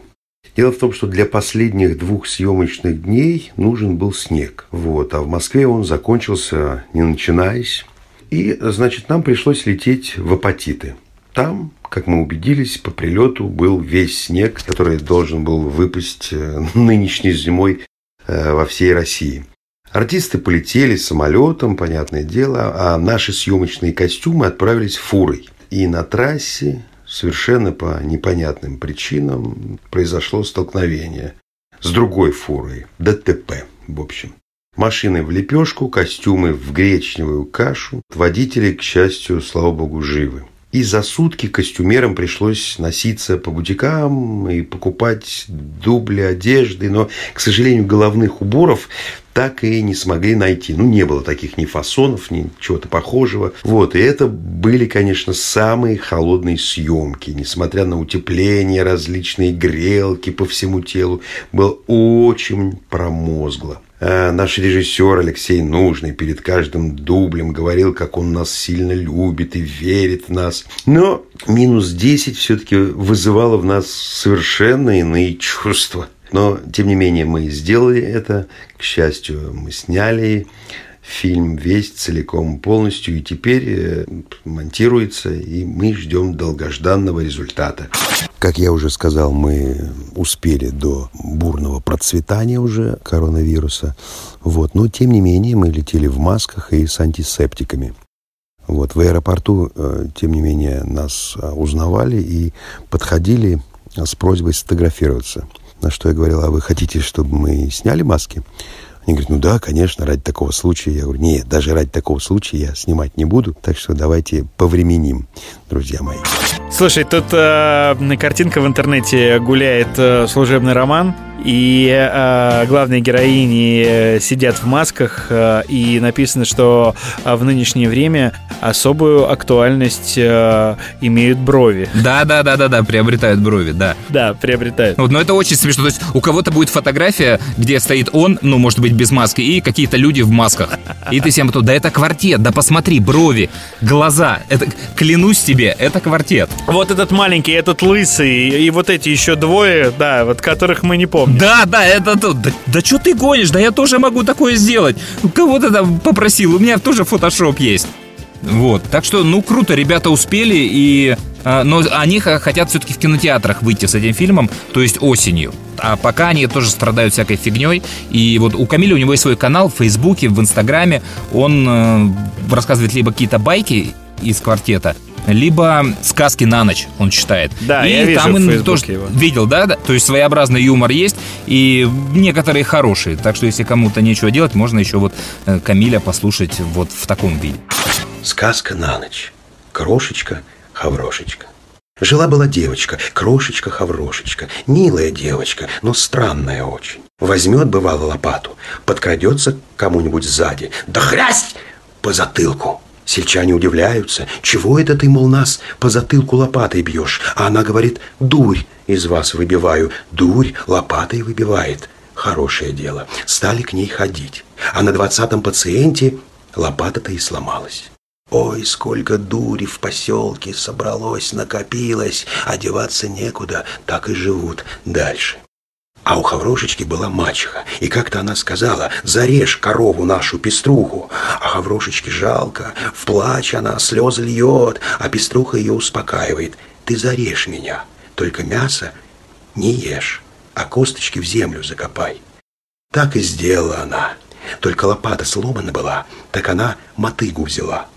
Speaker 3: Дело в том, что для последних двух съемочных дней нужен был снег. Вот, а в Москве он закончился, не начинаясь. И, значит, нам пришлось лететь в Апатиты. Там, как мы убедились, по прилету был весь снег, который должен был выпасть э, нынешней зимой э, во всей России. Артисты полетели самолетом, понятное дело, а наши съемочные костюмы отправились фурой. И на трассе совершенно по непонятным причинам произошло столкновение с другой фурой, ДТП, в общем. Машины в лепешку, костюмы в гречневую кашу. Водители, к счастью, слава богу, живы. И за сутки костюмерам пришлось носиться по бутикам и покупать дубли одежды, но, к сожалению, головных уборов так и не смогли найти. Ну, не было таких ни фасонов, ни чего-то похожего. Вот, и это были, конечно, самые холодные съемки. Несмотря на утепление, различные грелки по всему телу, было очень промозгло. А наш режиссер Алексей Нужный перед каждым дублем говорил, как он нас сильно любит и верит в нас. Но минус 10 все-таки вызывало в нас совершенно иные чувства. Но, тем не менее, мы сделали это. К счастью, мы сняли фильм весь целиком полностью и теперь э, монтируется, и мы ждем долгожданного результата. Как я уже сказал, мы успели до бурного процветания уже коронавируса. Вот. Но, тем не менее, мы летели в масках и с антисептиками. Вот. В аэропорту, э, тем не менее, нас э, узнавали и подходили с просьбой сфотографироваться. На что я говорил, а вы хотите, чтобы мы сняли маски? Они говорят, ну да, конечно, ради такого случая. Я говорю, нет, даже ради такого случая я снимать не буду. Так что давайте повременим, друзья мои.
Speaker 1: Слушай, тут э, картинка в интернете гуляет э, служебный роман, и э, главные героини э, сидят в масках, э, и написано, что э, в нынешнее время особую актуальность э, имеют брови.
Speaker 2: Да, да, да, да, да, приобретают брови, да.
Speaker 1: Да, приобретают.
Speaker 2: Вот, но это очень смешно. То есть у кого-то будет фотография, где стоит он, ну, может быть, без маски, и какие-то люди в масках. И ты всем потом, да это квартет, да посмотри, брови, глаза. Это, клянусь тебе, это квартет.
Speaker 1: Вот этот маленький, этот лысый, и вот эти еще двое, да, вот которых мы не помним.
Speaker 2: Да, да, это то. Да, да что ты гонишь? Да я тоже могу такое сделать. Кого ты там попросил? У меня тоже фотошоп есть. Вот. Так что, ну, круто, ребята успели, и... а, Но они хотят все-таки в кинотеатрах выйти с этим фильмом, то есть осенью. А пока они тоже страдают всякой фигней. И вот у Камиля у него есть свой канал в Фейсбуке, в Инстаграме. Он э, рассказывает либо какие-то байки из квартета, либо сказки на ночь он читает.
Speaker 1: Да,
Speaker 2: и
Speaker 1: я вижу
Speaker 2: там
Speaker 1: в
Speaker 2: тоже
Speaker 1: его.
Speaker 2: видел, да, да? То есть своеобразный юмор есть, и некоторые хорошие. Так что если кому-то нечего делать, можно еще вот э, Камиля послушать вот в таком виде.
Speaker 3: Сказка на ночь. Крошечка, хаврошечка. Жила-была девочка, крошечка-хаврошечка. Милая девочка, но странная очень. Возьмет, бывало, лопату, подкрадется к кому-нибудь сзади. Да хрясть по затылку. Сельчане удивляются. Чего это ты, мол, нас по затылку лопатой бьешь? А она говорит, дурь из вас выбиваю. Дурь лопатой выбивает. Хорошее дело. Стали к ней ходить. А на двадцатом пациенте лопата-то и сломалась.
Speaker 14: Ой, сколько дури в поселке собралось, накопилось, одеваться некуда, так и живут дальше. А у Хаврошечки была мачеха, и как-то она сказала, зарежь корову нашу пеструху. А Хаврошечке жалко, в плач она, слезы льет, а пеструха ее успокаивает. Ты зарежь меня, только мясо не ешь, а косточки в землю закопай. Так и сделала она. Только лопата сломана была, так она мотыгу взяла.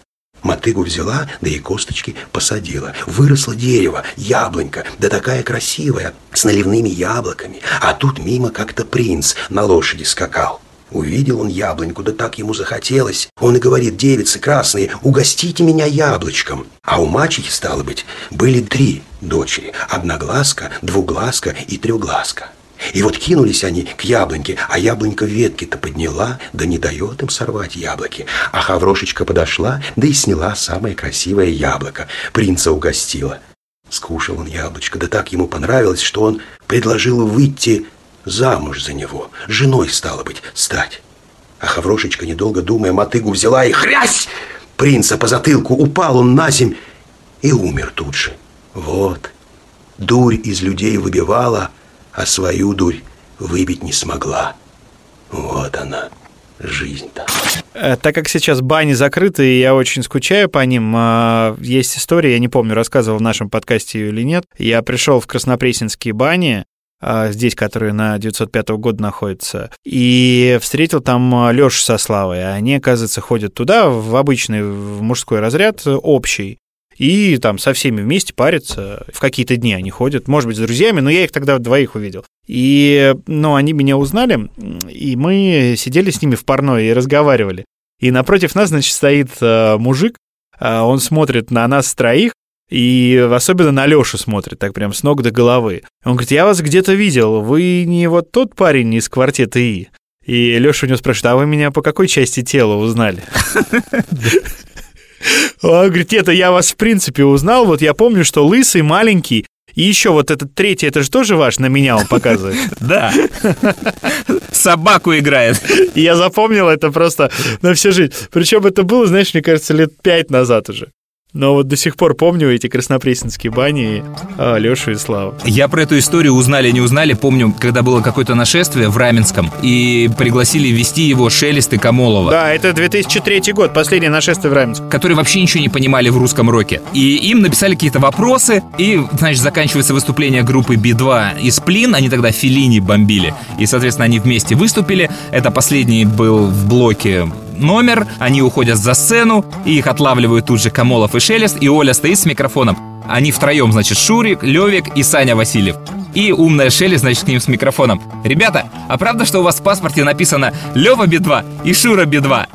Speaker 14: Мотыгу взяла, да и косточки посадила. Выросло дерево, яблонька, да такая красивая, с наливными яблоками. А тут мимо как-то принц на лошади скакал. Увидел он яблоньку, да так ему захотелось. Он и говорит, девицы красные, угостите меня яблочком. А у мачехи, стало быть, были три дочери. Одноглазка, двуглазка и трехглазка. И вот кинулись они к яблоньке, а яблонька ветки-то подняла, да не дает им сорвать яблоки. А Хаврошечка подошла, да и сняла самое красивое яблоко. Принца угостила. Скушал он яблочко, да так ему понравилось, что он предложил выйти замуж за него, женой, стало быть, стать. А Хаврошечка, недолго думая, мотыгу взяла и хрясь! Принца по затылку упал он на земь и умер тут же. Вот, дурь из людей выбивала, а свою дурь выбить не смогла. Вот она, жизнь-то.
Speaker 1: Э, Так как сейчас бани закрыты, и я очень скучаю по ним, э, есть история, я не помню, рассказывал в нашем подкасте ее или нет. Я пришел в Краснопресненские бани, э, здесь, которые на 905 года находятся, и встретил там Лешу со Славой. Они, оказывается, ходят туда, в обычный в мужской разряд, общий. И там со всеми вместе парятся. В какие-то дни они ходят, может быть, с друзьями, но я их тогда двоих увидел. И, ну, они меня узнали, и мы сидели с ними в парной и разговаривали. И напротив нас, значит, стоит э, мужик, э, он смотрит на нас троих, и особенно на Лешу смотрит, так прям с ног до головы. Он говорит, я вас где-то видел, вы не вот тот парень из квартета И? И Леша у него спрашивает, а вы меня по какой части тела узнали? Он говорит, это я вас в принципе узнал, вот я помню, что лысый, маленький, и еще вот этот третий, это же тоже ваш, на меня он показывает.
Speaker 2: Да. Собаку играет.
Speaker 1: Я запомнил это просто на всю жизнь. Причем это было, знаешь, мне кажется, лет пять назад уже. Но вот до сих пор помню эти краснопресненские бани, а, Лешу и Славу.
Speaker 2: Я про эту историю узнали, не узнали. Помню, когда было какое-то нашествие в Раменском, и пригласили вести его Шелест и Камолова.
Speaker 1: Да, это 2003 год, последнее нашествие в Раменск.
Speaker 2: Которые вообще ничего не понимали в русском роке. И им написали какие-то вопросы, и, значит, заканчивается выступление группы Би-2 из Плин, они тогда Филини бомбили. И, соответственно, они вместе выступили. Это последний был в блоке номер, они уходят за сцену, и их отлавливают тут же Камолов и Шелест, и Оля стоит с микрофоном. Они втроем, значит, Шурик, Левик и Саня Васильев. И умная Шелли, значит, к ним с микрофоном. «Ребята, а правда, что у вас в паспорте написано Лева Би-2 и Шура Би-2?»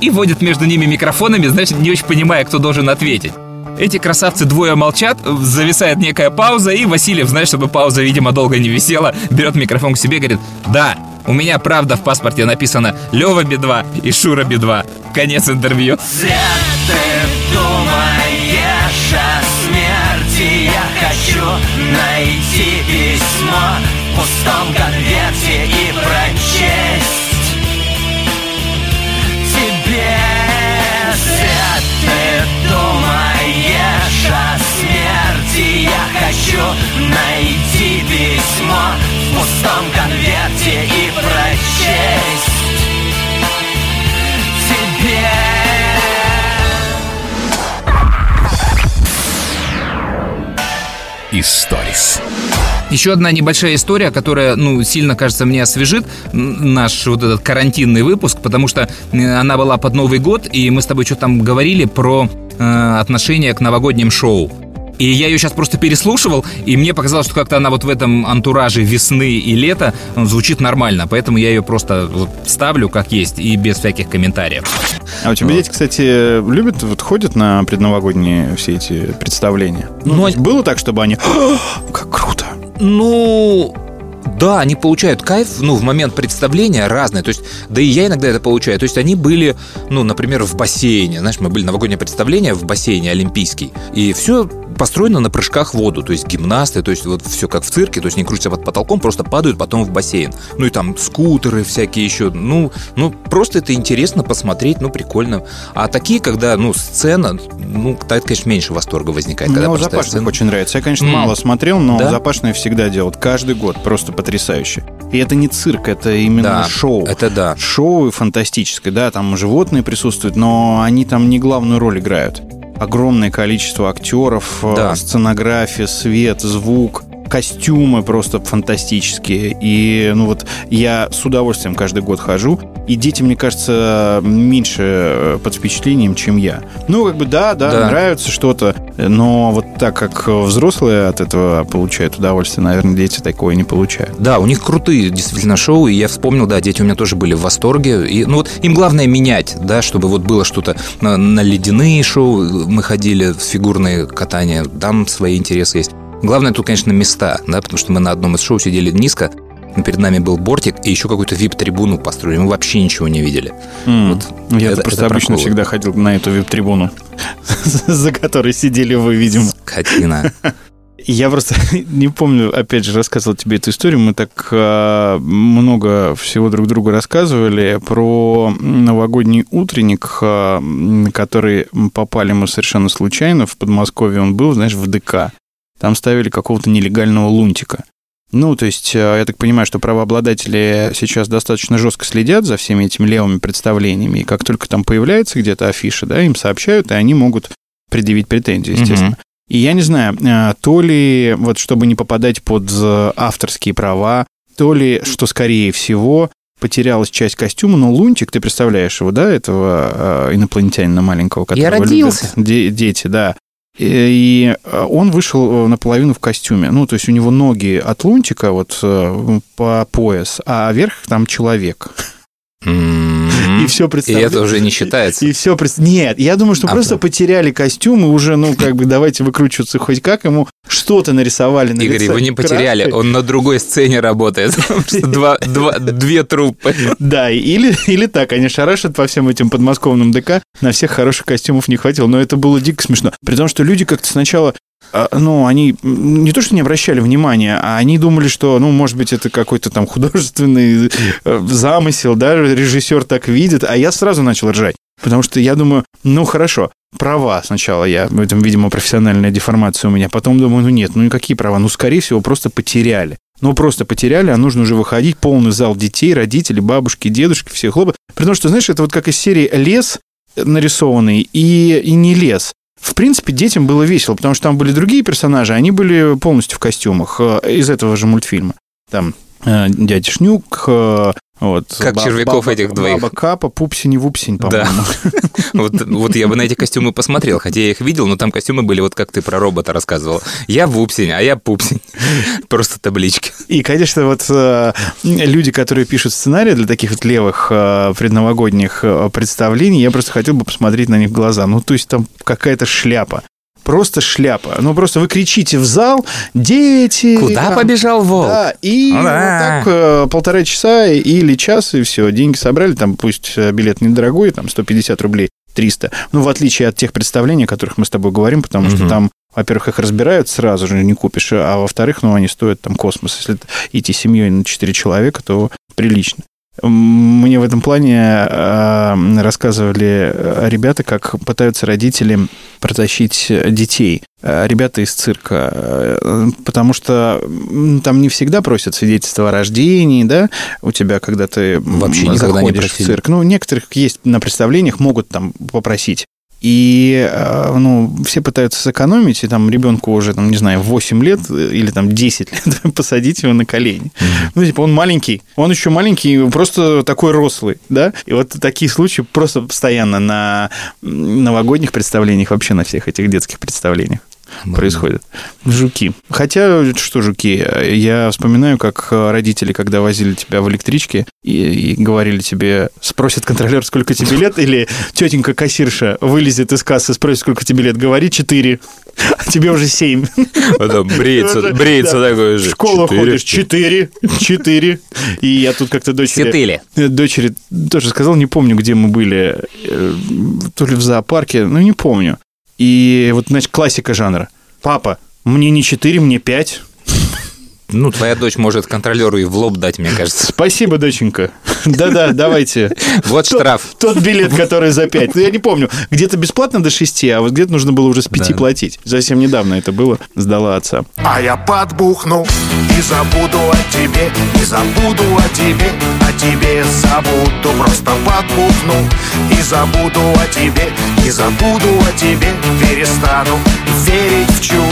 Speaker 2: И водит между ними микрофонами, значит, не очень понимая, кто должен ответить. Эти красавцы двое молчат, зависает некая пауза, и Васильев, знаешь, чтобы пауза, видимо, долго не висела, берет микрофон к себе и говорит «Да, у меня правда в паспорте написано Лева Би-2 и Шура Би-2». Конец интервью.
Speaker 15: Зря ты думаешь о смерти Я хочу найти письмо в пустом конверте и прочесть хочу найти письмо в пустом конверте и прочесть тебе
Speaker 6: Историс.
Speaker 2: Еще одна небольшая история, которая, ну, сильно, кажется, мне освежит наш вот этот карантинный выпуск, потому что э, она была под Новый год, и мы с тобой что-то там говорили про э, отношение к новогодним шоу. И я ее сейчас просто переслушивал, и мне показалось, что как-то она вот в этом антураже весны и лета ну, звучит нормально, поэтому я ее просто вот ставлю как есть и без всяких комментариев.
Speaker 16: А у тебя дети, кстати, любят, вот ходят на предновогодние все эти представления? Ну, то есть было так, чтобы они... Как круто!
Speaker 17: Ну, да, они получают кайф, ну, в момент представления разное. То есть, да и я иногда это получаю. То есть, они были, ну, например, в бассейне. Знаешь, мы были новогоднее представление в бассейне олимпийский. И все
Speaker 2: построено на прыжках в воду, то есть гимнасты, то есть вот все как в цирке, то есть не крутятся под потолком, просто падают потом в бассейн. Ну и там скутеры всякие еще, ну, ну просто это интересно посмотреть, ну прикольно. А такие, когда, ну, сцена, ну, так, конечно, меньше восторга возникает. когда
Speaker 1: Мне
Speaker 2: простая
Speaker 1: Запашных
Speaker 2: сцена.
Speaker 1: очень нравится. Я, конечно,
Speaker 2: М.
Speaker 1: мало смотрел, но
Speaker 2: Да?
Speaker 1: Запашные всегда делают. Каждый год. Просто потрясающе. И это не цирк, это именно
Speaker 2: Да,
Speaker 1: шоу.
Speaker 2: это да.
Speaker 1: Шоу фантастическое, да, там животные присутствуют, но они там не главную роль играют. Огромное количество актеров, э,
Speaker 2: Да.
Speaker 1: сценография, свет, звук, костюмы просто фантастические. И, ну вот, я с удовольствием каждый год хожу, и дети, мне кажется, меньше э, под впечатлением, чем я. Ну, как бы, да, да,
Speaker 2: Да.
Speaker 1: нравится что-то, но вот так как взрослые от этого получают удовольствие, наверное, дети такое не получают.
Speaker 2: Да, у них крутые действительно шоу, и я вспомнил, да, дети у меня тоже были в восторге. И, ну вот им главное менять, да, чтобы вот было что-то на, на ледяные шоу мы ходили, с фигурные катания, там свои интересы есть. Главное тут, конечно, места, да, потому что мы на одном из шоу сидели низко, но перед нами был бортик, и еще какую-то вип-трибуну построили. Мы вообще ничего не видели.
Speaker 1: М,
Speaker 2: Вот
Speaker 1: Я
Speaker 2: это-
Speaker 1: просто
Speaker 2: это
Speaker 1: обычно
Speaker 2: проколы.
Speaker 1: всегда ходил на эту вип-трибуну, за которой сидели вы, видимо.
Speaker 2: Скотина.
Speaker 1: Я просто не помню, опять же, рассказывал тебе эту историю. Мы так э, много всего друг другу рассказывали про новогодний утренник, э, м, который попали мы совершенно случайно. В Подмосковье он был, знаешь, в ДК. Там ставили какого-то нелегального лунтика. Ну, то есть, э, я так понимаю, что правообладатели сейчас достаточно жестко следят за всеми этими левыми представлениями, и как только там появляется где-то афиша, да, им сообщают, и они могут предъявить претензии, естественно.
Speaker 2: Мгм.
Speaker 1: И я не знаю, э, то ли, вот чтобы не попадать под э, авторские права, то ли, что скорее всего, потерялась часть костюма, но Лунтик, ты представляешь его, да, этого э, инопланетянина маленького, которого любят
Speaker 2: родился.
Speaker 1: де- дети, да. И, и, э, он вышел э, наполовину в костюме. Ну, то есть у него ноги от лунтика вот э, по пояс, а вверх там человек. И все
Speaker 2: И
Speaker 1: представляешь.
Speaker 2: это уже не считается.
Speaker 1: И все Нет, я думаю, что
Speaker 2: А,
Speaker 1: просто
Speaker 2: да.
Speaker 1: потеряли костюм и уже, ну, как бы, давайте выкручиваться хоть как. Ему что-то нарисовали на
Speaker 2: Игорь,
Speaker 1: лице
Speaker 2: вы не потеряли,
Speaker 1: краской.
Speaker 2: он на другой сцене работает. Две труппы.
Speaker 1: Да, или, так, они шарашат по всем этим подмосковным ДК, на всех хороших костюмов не хватило, но это было дико смешно. При том, что люди как-то сначала ну, они не то, что не обращали внимания, а они думали, что, ну, может быть, это какой-то там художественный э, замысел, да, режиссер так видит, а я сразу начал ржать. Потому что я думаю, ну, хорошо, права сначала я, в этом, видимо, профессиональная деформация у меня, потом думаю, ну, нет, ну, никакие права, ну, скорее всего, просто потеряли. Ну, просто потеряли, а нужно уже выходить, полный зал детей, родителей, бабушки, дедушки, все хлопы. Потому что, знаешь, это вот как из серии «Лес» нарисованный и, и не лес. В принципе, детям было весело, потому что там были другие персонажи, они были полностью в костюмах э, из этого же мультфильма. Там э, дядя Шнюк, э, вот,
Speaker 2: Как червяков этих двоих.
Speaker 1: Баба Капа, Пупсень и Вупсень,
Speaker 2: Да.
Speaker 1: по-моему.
Speaker 2: Вот, вот я бы на эти костюмы посмотрел, хотя я их видел, но там костюмы были вот как ты про робота рассказывал. Я вупсень, а я пупсень. Просто таблички.
Speaker 1: И, конечно, вот э, люди, которые пишут сценарии для таких вот левых э, предновогодних э, представлений, я просто хотел бы посмотреть на них в глаза. Ну, то есть там какая-то шляпа. Просто шляпа. Ну, просто вы кричите в зал, дети...
Speaker 2: Куда
Speaker 1: там,
Speaker 2: побежал волк?
Speaker 1: Да, и
Speaker 2: Ну
Speaker 1: вот так э, полтора часа или час, и все, деньги собрали, там пусть э, билет недорогой, там 150 рублей, 300. Ну, в отличие от тех представлений, о которых мы с тобой говорим, потому что
Speaker 2: Мгм.
Speaker 1: там, во-первых, их разбирают сразу же, не купишь, а во-вторых, ну, они стоят там космос. Если идти семьей на 4 человека, то прилично. Мне в этом плане э, рассказывали ребята, как пытаются родители протащить детей. Э, Ребята из цирка, э, потому что там не всегда просят свидетельство о рождении, да, у тебя, когда ты
Speaker 2: Вообще никогда не
Speaker 1: заходишь в
Speaker 2: просили.
Speaker 1: цирк. Ну, некоторых есть на представлениях, могут там попросить. И, э, ну, все пытаются сэкономить, и там ребенку уже, там, не знаю, 8 лет э, или там 10 лет посадить его на колени. Ну, типа, он маленький, он еще маленький, просто такой рослый, да? И вот такие случаи просто постоянно на новогодних представлениях, вообще на всех этих детских представлениях происходят. Жуки. Хотя, что жуки? Я вспоминаю, как родители, когда возили тебя в электричке и, и говорили тебе, спросит контролер, сколько тебе лет, или тетенька кассирша вылезет из кассы, спросит, сколько тебе лет, говори 4, а тебе уже 7.
Speaker 2: Потом бреется,
Speaker 1: Уже,
Speaker 2: бреется
Speaker 1: да.
Speaker 2: такой
Speaker 1: В
Speaker 2: же.
Speaker 1: школу
Speaker 2: Четыре.
Speaker 1: ходишь, 4, 4. И я тут как-то дочери...
Speaker 2: Сетыли.
Speaker 1: Дочери тоже сказал, не помню, где мы были, э, то ли в зоопарке, ну, не помню. И вот, значит, классика жанра. Папа, мне не 4, мне 5.
Speaker 2: Ну, твоя дочь может контролеру и в лоб дать, мне кажется.
Speaker 1: Спасибо, доченька. Да-да, давайте.
Speaker 2: Вот
Speaker 1: Тот-
Speaker 2: штраф.
Speaker 1: Тот билет, который за 5. Ну, я не помню. Где-то бесплатно до 6, а вот где-то нужно было уже с 5
Speaker 2: Да.
Speaker 1: платить. Совсем недавно это было. Сдала отца.
Speaker 18: А я подбухну и забуду о тебе, и забуду о тебе, тебе забуду, просто подбухну и забуду о тебе, и забуду о тебе, перестану верить в чудо.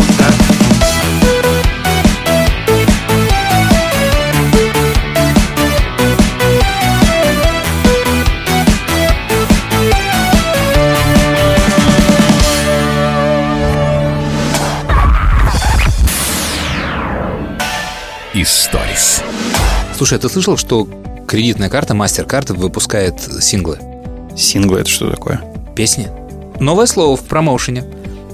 Speaker 6: Историс.
Speaker 2: Слушай, а ты слышал, что кредитная карта MasterCard выпускает синглы?
Speaker 1: Синглы это что такое?
Speaker 2: Песни. Новое слово в промоушене.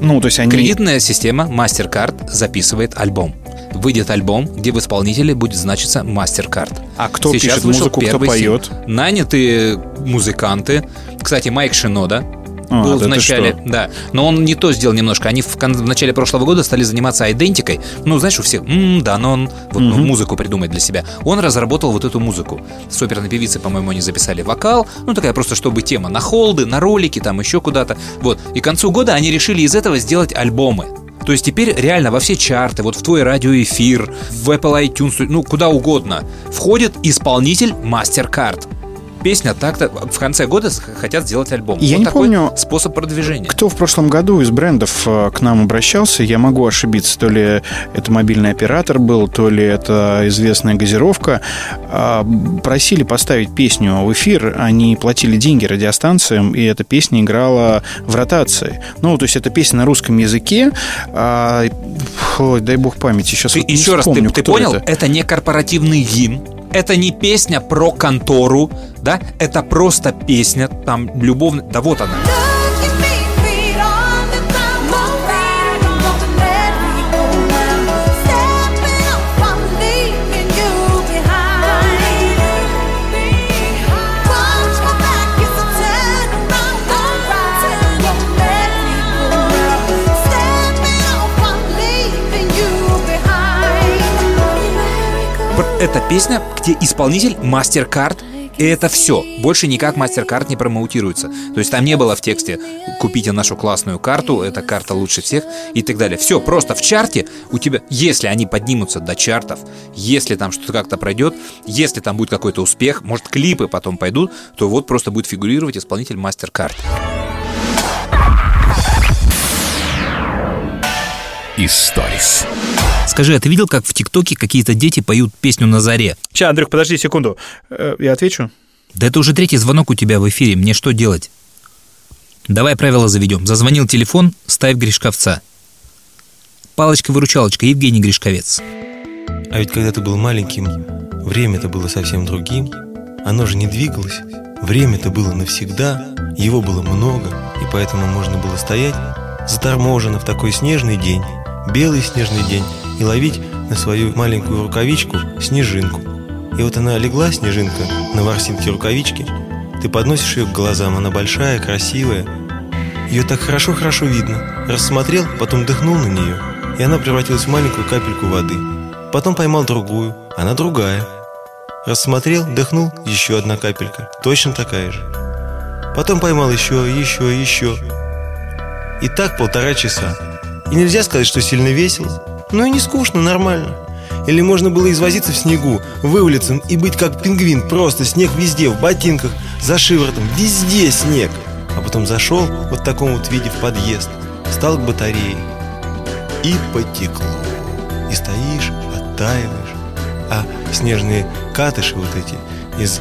Speaker 1: Ну, то есть они...
Speaker 2: Кредитная система MasterCard записывает альбом. Выйдет альбом, где в исполнителе будет значиться MasterCard.
Speaker 1: А кто
Speaker 2: Сейчас
Speaker 1: пишет музыку, кто поет?
Speaker 2: сингл. Нанятые музыканты. Кстати, Майк Шинода
Speaker 1: А,
Speaker 2: был в начале, да. Но он не то сделал немножко. Они в, в начале прошлого года стали заниматься идентикой. Ну, знаешь, у всех, «М, да, но он вот, ну,
Speaker 1: Мгм.
Speaker 2: музыку придумать для себя. Он разработал вот эту музыку. С оперной певицы, по-моему, они записали вокал. Ну, такая просто, чтобы тема на холды, на ролики, там еще куда-то. Вот. И к концу года они решили из этого сделать альбомы. То есть теперь реально во все чарты, вот в твой радиоэфир, в Apple iTunes, ну куда угодно, входит исполнитель MasterCard. Песня так-то в конце года хотят сделать альбом.
Speaker 1: Я
Speaker 2: вот
Speaker 1: не помню,
Speaker 2: способ продвижения.
Speaker 1: Кто в прошлом году из брендов э, к нам обращался, я могу ошибиться. То ли это мобильный оператор был, то ли это известная газировка. А, Просили поставить песню в эфир, они платили деньги радиостанциям, и эта песня играла в ротации. Ну, то есть это песня на русском языке. а, ой, дай бог памяти. Сейчас
Speaker 2: Ты
Speaker 1: вот
Speaker 2: еще раз, ты,
Speaker 1: вспомню,
Speaker 2: ты
Speaker 1: кто
Speaker 2: понял?
Speaker 1: это.
Speaker 2: Это? не корпоративный гимн. Это не песня про контору, да? Это просто песня, там, любовная... Да вот она. Это песня, где исполнитель MasterCard и это все. Больше никак MasterCard не промоутируется. То есть там не было в тексте «Купите нашу классную карту, эта карта лучше всех» и так далее. Все, просто в чарте у тебя, если они поднимутся до чартов, если там что-то как-то пройдет, если там будет какой-то успех, может клипы потом пойдут, то вот просто будет фигурировать исполнитель MasterCard.
Speaker 6: Историс.
Speaker 19: Скажи, а ты видел, как в ТикТоке какие-то дети поют песню на заре?
Speaker 20: Сейчас, Андрюх, подожди секунду. Э, Я отвечу.
Speaker 19: Да это уже третий звонок у тебя в эфире, мне что делать? Давай правила заведем. Зазвонил телефон, ставь Гришковца. Палочка-выручалочка, Евгений Гришковец.
Speaker 21: А ведь когда ты был маленьким, время-то было совсем другим. Оно же не двигалось. Время-то было навсегда, его было много, и поэтому можно было стоять заторможенно в такой снежный день, белый снежный день, и ловить на свою маленькую рукавичку снежинку. И вот она легла, снежинка, на ворсинке рукавички. Ты подносишь ее к глазам, она большая, красивая. Ее так хорошо-хорошо видно. Рассмотрел, потом дыхнул на нее, и она превратилась в маленькую капельку воды. Потом поймал другую, она другая. Рассмотрел, дыхнул, еще одна капелька, точно такая же. Потом поймал еще, еще, еще. И так полтора часа. И нельзя сказать, что сильно весело, но и не скучно, нормально. Или можно было извозиться в снегу, вывалиться и быть как пингвин, просто снег везде, в ботинках, за шиворотом, везде снег. А потом зашел вот в таком вот виде в подъезд, встал к батарее и потекло. И стоишь, оттаиваешь, а снежные катыши вот эти из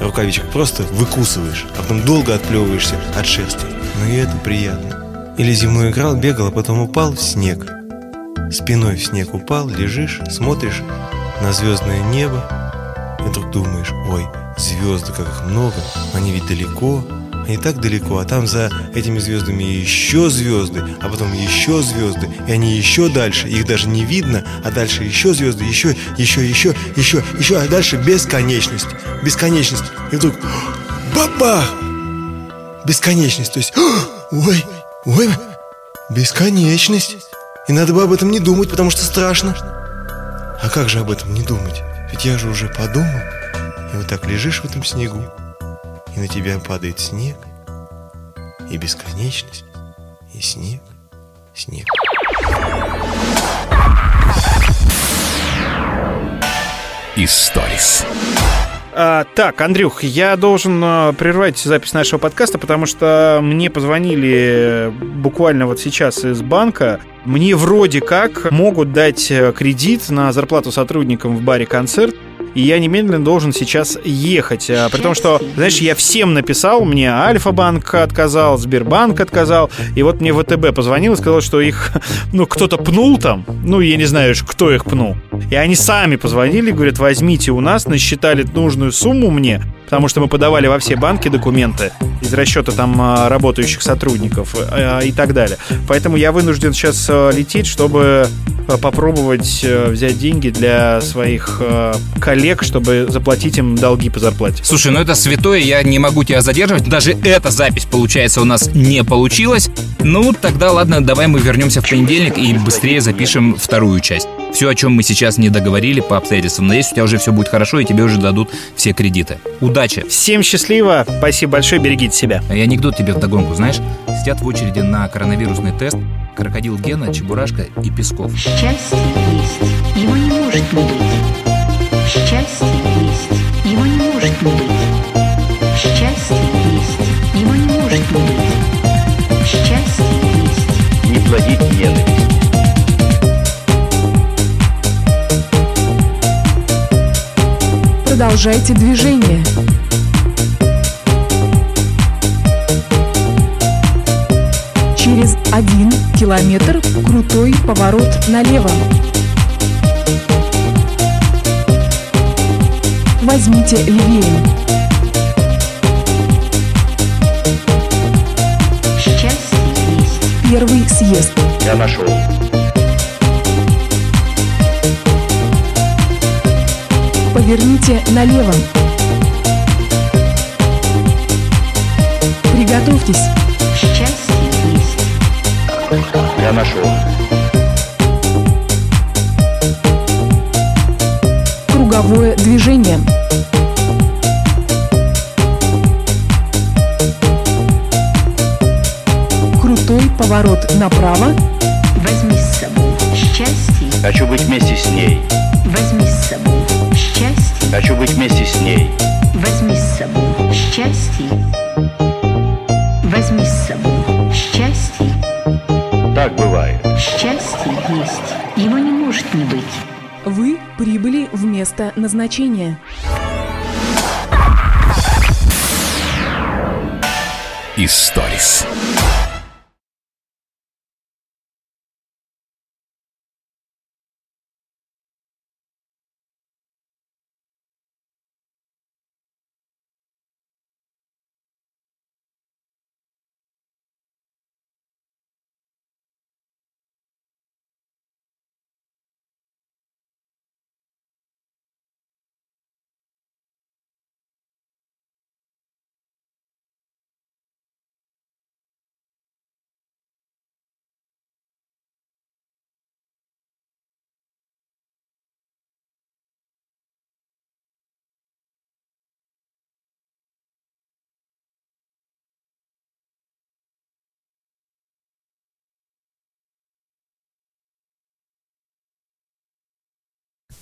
Speaker 21: рукавичек просто выкусываешь, а потом долго отплевываешься от шерсти. Ну и это приятно. Или зимой играл, бегал, а потом упал в снег. Спиной в снег упал, лежишь, смотришь на звездное небо и вдруг думаешь, ой, звезды, как их много, они ведь далеко, они так далеко, а там за этими звездами еще звезды, а потом еще звезды, и они еще дальше, их даже не видно, а дальше еще звезды, еще, еще, еще, еще, еще, а дальше бесконечность, бесконечность. И вдруг бабах! Бесконечность, то есть, ой, ой, бесконечность. И надо бы об этом не думать, потому что страшно. А как же об этом не думать? Ведь я же уже подумал. И вот так лежишь в этом снегу, и на тебя падает снег, и бесконечность, и снег, снег.
Speaker 6: Историс.
Speaker 1: А, так, Андрюх, я должен а, прервать запись нашего подкаста, потому что мне позвонили буквально вот сейчас из банка. Мне вроде как могут дать э, кредит на зарплату сотрудникам в баре «Концерт», и я немедленно должен сейчас ехать. А, при том, что, знаешь, я всем написал, мне Альфа-банк отказал, Сбербанк отказал, и вот мне ВТБ позвонил и сказал, что их, ну, кто-то пнул там, ну, я не знаю, кто их пнул. И они сами позвонили, говорят, возьмите у нас, насчитали нужную сумму мне, потому что мы подавали во все банки документы из расчета там а, работающих сотрудников а, и так далее. Поэтому я вынужден сейчас а, лететь, чтобы попробовать взять деньги для своих коллег, чтобы заплатить им долги по зарплате.
Speaker 2: Слушай, ну это святое, я не могу тебя задерживать. Даже эта запись, получается, у нас не получилась. Ну, тогда ладно, давай мы вернемся в понедельник и быстрее запишем вторую часть. Все, о чем мы сейчас не договорили по обстоятельствам. Надеюсь, у тебя уже все будет хорошо, и тебе уже дадут все кредиты. Удачи!
Speaker 1: Всем счастливо, спасибо большое, берегите себя.
Speaker 2: И анекдот тебе вдогонку, знаешь? Сидят в очереди на коронавирусный тест крокодил Гена, Чебурашка и Песков.
Speaker 22: Счастье есть, его не может не быть. Счастье есть, его не может не быть. Счастье есть, его не может не быть. Счастье есть.
Speaker 23: Не плодить ненависть.
Speaker 8: Продолжайте движение. Через один километр крутой поворот налево. Возьмите левее.
Speaker 22: Счастье есть.
Speaker 8: Первый съезд.
Speaker 23: Я нашел.
Speaker 8: Поверните налево. Приготовьтесь.
Speaker 22: Счастье есть.
Speaker 23: Я нашел.
Speaker 8: Круговое движение. Крутой поворот направо.
Speaker 22: Возьми с собой счастье.
Speaker 23: Хочу быть вместе с ней.
Speaker 22: Возьми с собой счастье.
Speaker 23: Хочу быть вместе с ней.
Speaker 22: Возьми с собой счастье. Возьми с собой счастье.
Speaker 23: Так бывает.
Speaker 22: Счастье есть. Его не может не быть.
Speaker 8: Вы прибыли в место назначения.
Speaker 6: Историс.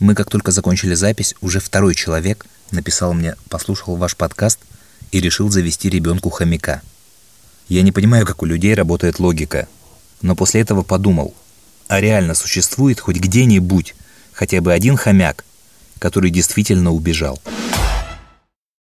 Speaker 2: Мы как только закончили запись, уже второй человек написал мне, послушал ваш подкаст и решил завести ребенку хомяка. Я не понимаю, как у людей работает логика, но после этого подумал, а реально существует хоть где-нибудь хотя бы один хомяк, который действительно убежал.